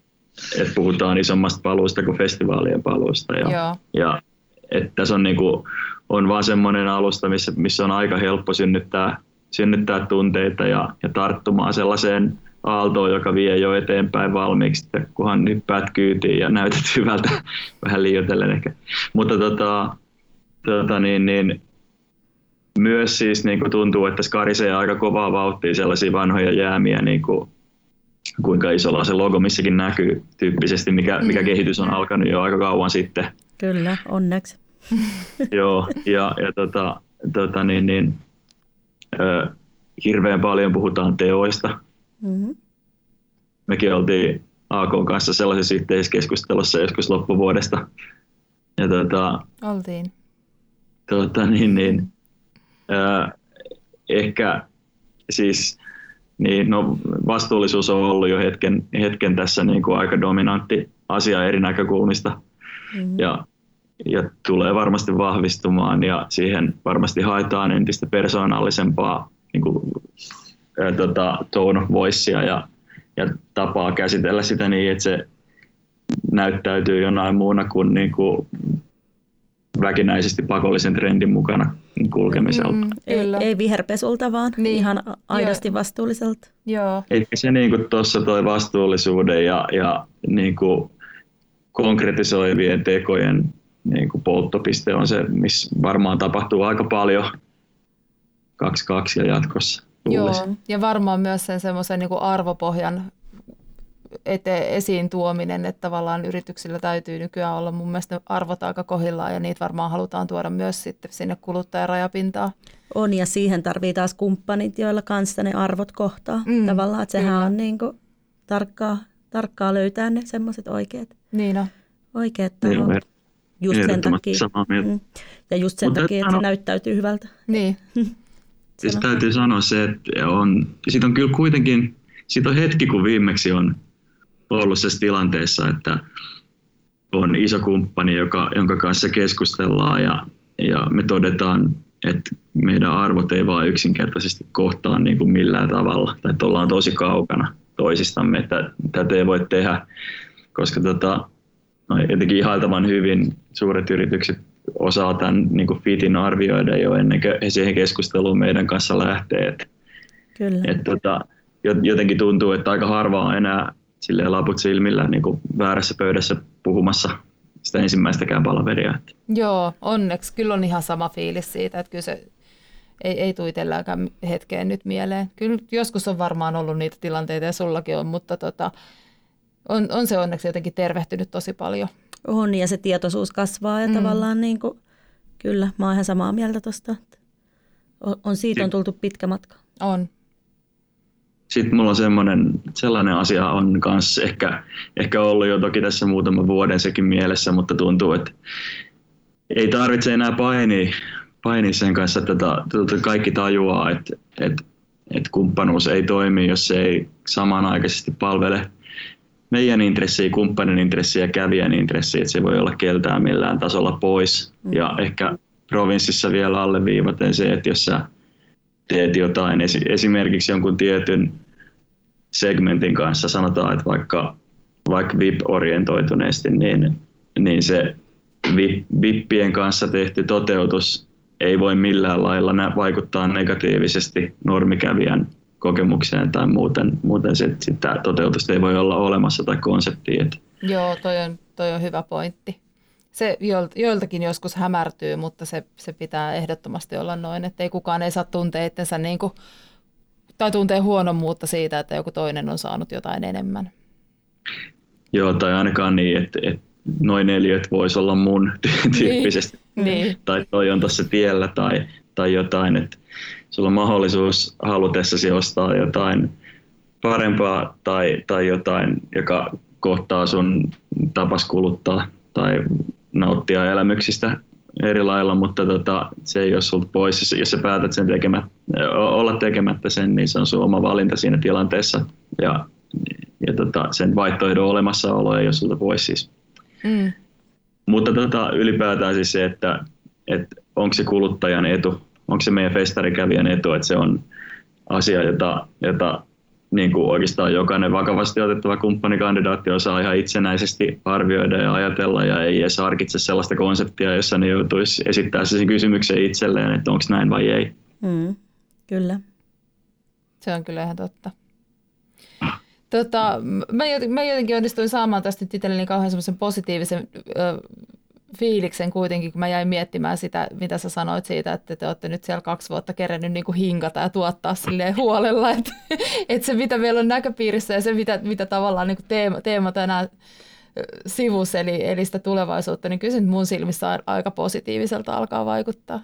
C: että puhutaan isommasta paluusta kuin festivaalien paluusta. Ja, Joo. ja että tässä on, niin kuin, on vaan semmoinen alusta, missä, missä on aika helppo synnyttää, synnyttää tunteita ja, ja tarttumaan sellaiseen aaltoon, joka vie jo eteenpäin valmiiksi, että kunhan hyppäät kyytiin ja näytät hyvältä, vähän liioitellen ehkä. Mutta tota, tota niin, niin, myös siis niin kuin tuntuu, että skarisee aika kovaa vauhtia sellaisia vanhoja jäämiä, niin kuin kuinka isolla se logo missäkin näkyy tyyppisesti, mikä, mikä mm. kehitys on alkanut jo aika kauan sitten.
A: Kyllä, onneksi.
C: Joo, ja, ja tota, tota niin, niin, ö, hirveän paljon puhutaan teoista. Mm-hmm. Mekin oltiin AK kanssa sellaisessa yhteiskeskustelussa joskus loppuvuodesta. Ja tota,
B: oltiin.
C: Tota, niin, niin, ö, ehkä siis niin no, vastuullisuus on ollut jo hetken, hetken tässä niin kuin aika dominantti asia eri näkökulmista mm-hmm. ja, ja tulee varmasti vahvistumaan ja siihen varmasti haetaan entistä persoonallisempaa niin kuin, ää, tota, tone voicea ja, ja tapaa käsitellä sitä niin, että se näyttäytyy jonain muuna kuin, niin kuin väkinäisesti pakollisen trendin mukana kulkemiselta. Mm,
A: ei, ei viherpesulta, vaan niin. ihan aidosti Joo. vastuulliselta.
B: Joo.
C: Ehkä se niin tuossa toi vastuullisuuden ja, ja niin kuin konkretisoivien tekojen niin kuin polttopiste on se, missä varmaan tapahtuu aika paljon 2-2 ja jatkossa.
B: Joo, ja varmaan myös sen semmoisen niin arvopohjan ete, esiin tuominen, että tavallaan yrityksillä täytyy nykyään olla mun mielestä arvot aika kohillaan ja niitä varmaan halutaan tuoda myös sitten sinne kuluttajarajapintaan.
A: On ja siihen tarvii taas kumppanit, joilla kanssa ne arvot kohtaa. Mm, tavallaan, että sehän kyllä. on niin kuin tarkkaa, tarkkaa löytää ne semmoiset oikeat,
B: niin on.
A: oikeat tahot. Just sen takia. Mm. Ja just sen Mutta takia, että se näyttäytyy hyvältä.
B: Niin.
C: siis täytyy sanoa se, että on, siitä on kyllä kuitenkin, siitä on hetki, kun viimeksi on ollut tässä tilanteessa, että on iso kumppani, joka, jonka kanssa keskustellaan ja, ja me todetaan, että meidän arvot ei vaan yksinkertaisesti kohtaa niin kuin millään tavalla, tai että ollaan tosi kaukana toisistamme, että tätä ei voi tehdä, koska tota, no, jotenkin ihailtavan hyvin suuret yritykset osaa tämän niin kuin fitin arvioida jo ennen kuin he siihen keskusteluun meidän kanssa lähtee. Että
A: Kyllä.
C: Et, tota, jotenkin tuntuu, että aika harva on enää silleen laput silmillä niin kuin väärässä pöydässä puhumassa sitä ensimmäistäkään palaveria.
B: Joo, onneksi. Kyllä on ihan sama fiilis siitä, että kyllä se ei, ei tule itselläkään hetkeen nyt mieleen. Kyllä joskus on varmaan ollut niitä tilanteita ja sullakin on, mutta tota, on, on se onneksi jotenkin tervehtynyt tosi paljon.
A: On ja se tietoisuus kasvaa ja mm. tavallaan niin kuin, kyllä, mä oon ihan samaa mieltä tuosta. On, siitä on tultu pitkä matka.
B: On.
C: Sitten mulla on semmoinen, sellainen asia on kanssa ehkä, ehkä ollut jo toki tässä muutama vuoden sekin mielessä, mutta tuntuu, että ei tarvitse enää painia, painia sen kanssa, että tota, tota kaikki tajuaa, että, että, että kumppanuus ei toimi, jos se ei samanaikaisesti palvele meidän intressiä, kumppanin intressiä ja kävijän intressiä, että se voi olla keltään millään tasolla pois. Mm. Ja ehkä provinssissa vielä alleviivaten se, että jos sä teet jotain, esimerkiksi jonkun tietyn segmentin kanssa, sanotaan, että vaikka, vaikka VIP-orientoituneesti, niin, niin se VIPien kanssa tehty toteutus ei voi millään lailla vaikuttaa negatiivisesti normikävijän kokemukseen tai muuten, muuten sit, sitä toteutusta ei voi olla olemassa tai konseptia.
B: Joo, toi on, toi on hyvä pointti. Se joiltakin joskus hämärtyy, mutta se, se pitää ehdottomasti olla noin, että ei kukaan ei saa tuntea itsensä niin kuin, tai tuntee huonommuutta siitä, että joku toinen on saanut jotain enemmän.
C: Joo, tai ainakaan niin, että, että noin eliöt voisi olla mun tyyppisesti.
B: Niin, niin.
C: Tai toi on tuossa tiellä tai, tai jotain, että sulla on mahdollisuus halutessasi ostaa jotain parempaa tai, tai jotain, joka kohtaa sun tapas kuluttaa tai nauttia elämyksistä eri lailla, mutta tota, se ei ole sulta pois. Jos sä päätät sen tekemät, olla tekemättä sen, niin se on sun oma valinta siinä tilanteessa. Ja, ja tota, sen vaihtoehdon olemassaolo ei ole sulta pois siis. Mm. Mutta tota, ylipäätään siis se, että, että onko se kuluttajan etu onko se meidän festarikävijän etu, että se on asia, jota, jota niin kuin oikeastaan jokainen vakavasti otettava kumppanikandidaatti osaa ihan itsenäisesti arvioida ja ajatella ja ei edes harkitse sellaista konseptia, jossa ne joutuisi esittää sen kysymyksen itselleen, että onko näin vai ei.
A: Mm, kyllä.
B: Se on kyllä ihan totta. Tota, mä, jotenkin, mä jotenkin onnistuin saamaan tästä nyt itselleni kauhean semmoisen positiivisen ö, fiiliksen kuitenkin, kun mä jäin miettimään sitä, mitä sä sanoit siitä, että te olette nyt siellä kaksi vuotta kerennyt niin kuin hinkata ja tuottaa silleen huolella, että, että se mitä meillä on näköpiirissä ja se mitä, mitä tavallaan niin kuin teema, teema tänään sivus, eli, eli sitä tulevaisuutta, niin kyllä se mun silmissä aika positiiviselta alkaa vaikuttaa.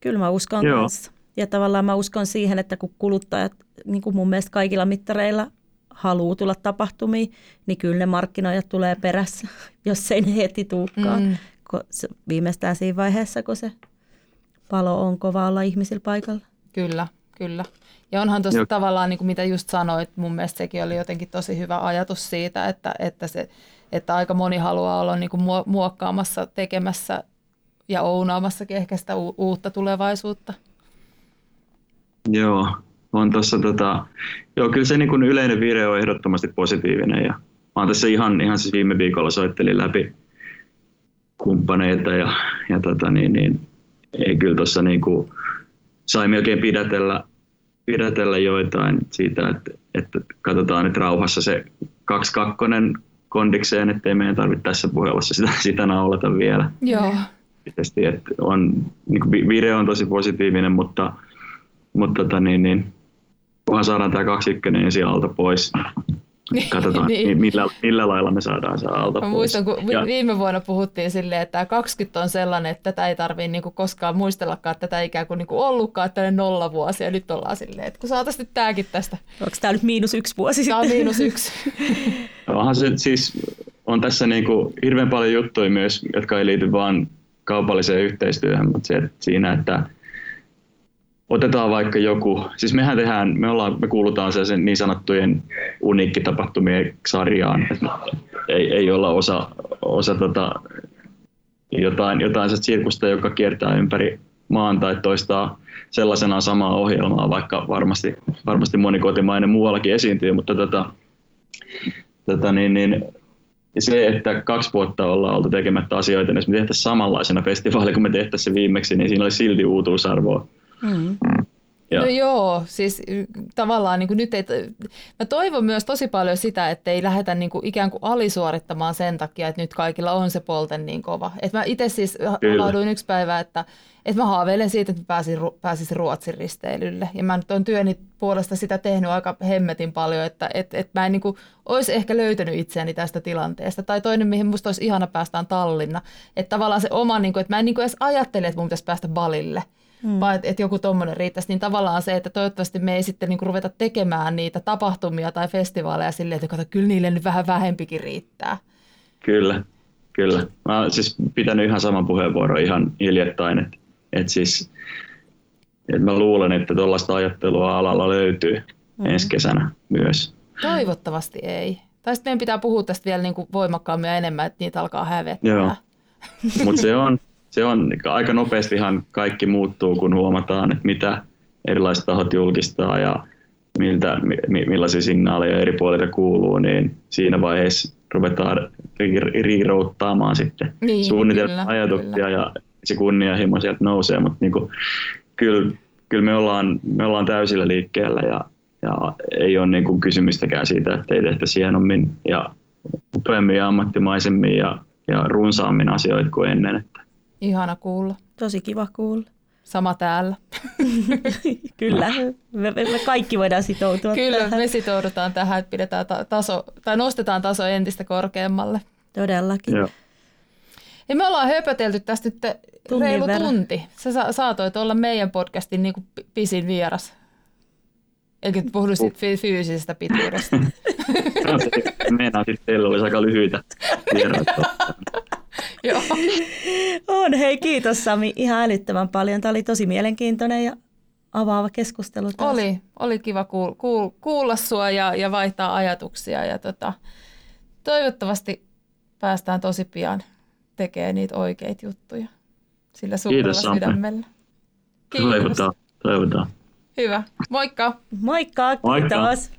A: Kyllä mä uskon Joo. kanssa. Ja tavallaan mä uskon siihen, että kun kuluttajat, niin kuin mun mielestä kaikilla mittareilla haluaa tulla tapahtumiin, niin kyllä ne markkinoijat tulee perässä, jos ei ne heti tulekaan. Mm. Viimeistään siinä vaiheessa, kun se palo on kova olla ihmisillä paikalla.
B: Kyllä, kyllä. Ja onhan tuossa tavallaan, niin kuin mitä just sanoit, mun mielestä sekin oli jotenkin tosi hyvä ajatus siitä, että, että, se, että aika moni haluaa olla niin kuin muokkaamassa, tekemässä ja ounaamassakin ehkä sitä u- uutta tulevaisuutta.
C: Joo, on tuossa tota, joo, kyllä se niin kuin yleinen vire on ehdottomasti positiivinen ja mä oon tässä ihan, ihan siis viime viikolla soittelin läpi kumppaneita ja, ja tota, niin, niin, ei kyllä tuossa niin kuin, sai melkein pidätellä, pidätellä joitain siitä, että, että katsotaan nyt rauhassa se 2-2 kondikseen, ettei meidän tarvitse tässä puhelussa sitä, sitä naulata vielä.
B: Joo.
C: Tietysti, että on, niin kuin vire on tosi positiivinen, mutta, mutta tota, niin, niin, kunhan saadaan tämä kaksikkönen ensin alta pois. Niin, Katsotaan, niin. millä, millä lailla me saadaan se alta Mä pois.
B: muistan, kun ja. viime vuonna puhuttiin silleen, että tämä 20 on sellainen, että tätä ei tarvitse niinku koskaan muistellakaan, että tätä ikään kuin niinku ollutkaan, että tällainen nolla vuosi, ja nyt ollaan silleen, että kun saataisiin nyt tämäkin tästä.
A: Onko tämä nyt miinus yksi vuosi
B: Tämä on miinus yksi.
C: Onhan se siis, on tässä niinku hirveän paljon juttuja myös, jotka ei liity vain kaupalliseen yhteistyöhön, mutta se, siinä, että otetaan vaikka joku, siis mehän tehdään, me, ollaan, me kuulutaan sen niin sanottujen uniikkitapahtumien sarjaan, ei, ei olla osa, osa tota, jotain, jotain sirkusta, joka kiertää ympäri maan tai toistaa sellaisena samaa ohjelmaa, vaikka varmasti, varmasti moni kotimainen muuallakin esiintyy, mutta tota, tota niin, niin, se, että kaksi vuotta ollaan oltu tekemättä asioita, niin jos me tehtäisiin samanlaisena festivaali kuin me tehtäisiin se viimeksi, niin siinä olisi silti uutuusarvoa. Mm.
B: Ja. No joo, siis tavallaan niin kuin nyt ei, mä toivon myös tosi paljon sitä, että ei lähdetä niin kuin ikään kuin alisuorittamaan sen takia, että nyt kaikilla on se polten niin kova. Et mä itse siis havahduin yksi päivä, että, että mä haaveilen siitä, että mä pääsin, pääsisin Ruotsin risteilylle. Ja mä nyt on työni puolesta sitä tehnyt aika hemmetin paljon, että et, et mä en niin kuin, olisi ehkä löytänyt itseäni tästä tilanteesta. Tai toinen, mihin musta olisi ihana päästään Tallinna. Että tavallaan se oma, niin kuin, että mä en niin kuin edes ajattele, että mun pitäisi päästä balille – mm. vaan että et joku tuommoinen riittäisi, niin tavallaan se, että toivottavasti me ei sitten niinku ruveta tekemään niitä tapahtumia tai festivaaleja silleen, että kato, kyllä niille nyt vähän vähempikin riittää.
C: Kyllä, kyllä. Mä oon siis pitänyt ihan saman puheenvuoron ihan hiljattain, että, että siis että mä luulen, että tuollaista ajattelua alalla löytyy mm. ensi kesänä myös.
B: Toivottavasti ei. Tai sitten meidän pitää puhua tästä vielä niin kuin voimakkaammin ja enemmän, että niitä alkaa hävettää. Joo.
C: Mutta se on, se on aika nopeastihan kaikki muuttuu, kun huomataan, että mitä erilaiset tahot julkistaa ja miltä, mi, millaisia signaaleja eri puolilta kuuluu, niin siinä vaiheessa ruvetaan riirouttaamaan sitten niin, suunnitelma ajatuksia kyllä. ja se kunnianhimo sieltä nousee, mutta niin kuin, kyllä, kyllä me, ollaan, me ollaan täysillä liikkeellä ja, ja ei ole niin kuin kysymystäkään siitä, että ei tehtäisi hienommin ja upeammin ja ammattimaisemmin ja, ja runsaammin asioita kuin ennen. Että
B: Ihana kuulla.
A: Tosi kiva kuulla.
B: Sama täällä.
A: Kyllä, me, me kaikki voidaan sitoutua
B: Kyllä, tähän. me sitoudutaan tähän, että pidetään taso, tai nostetaan taso entistä korkeammalle.
A: Todellakin. Joo.
B: Ja me ollaan höpötelty tästä nyt Tunnin reilu verran. tunti. Sä sa- saatoit olla meidän podcastin niin kuin pisin vieras. Eikä puhunut uh. fyysisestä pituudesta.
C: Meinaan sitten teillä olisi aika lyhyitä vieraita.
B: Joo.
A: On, hei kiitos Sami ihan älyttömän paljon. Tämä oli tosi mielenkiintoinen ja avaava keskustelu. Taas.
B: Oli, oli kiva kuul, kuul, kuulla sua ja, ja vaihtaa ajatuksia ja tota, toivottavasti päästään tosi pian tekemään niitä oikeita juttuja sillä suurella Kiitos, sydämellä.
C: Kiitos. Toivotaan, toivotaan.
B: Hyvä. Moikka.
A: Moikka, kiitos. Moikka.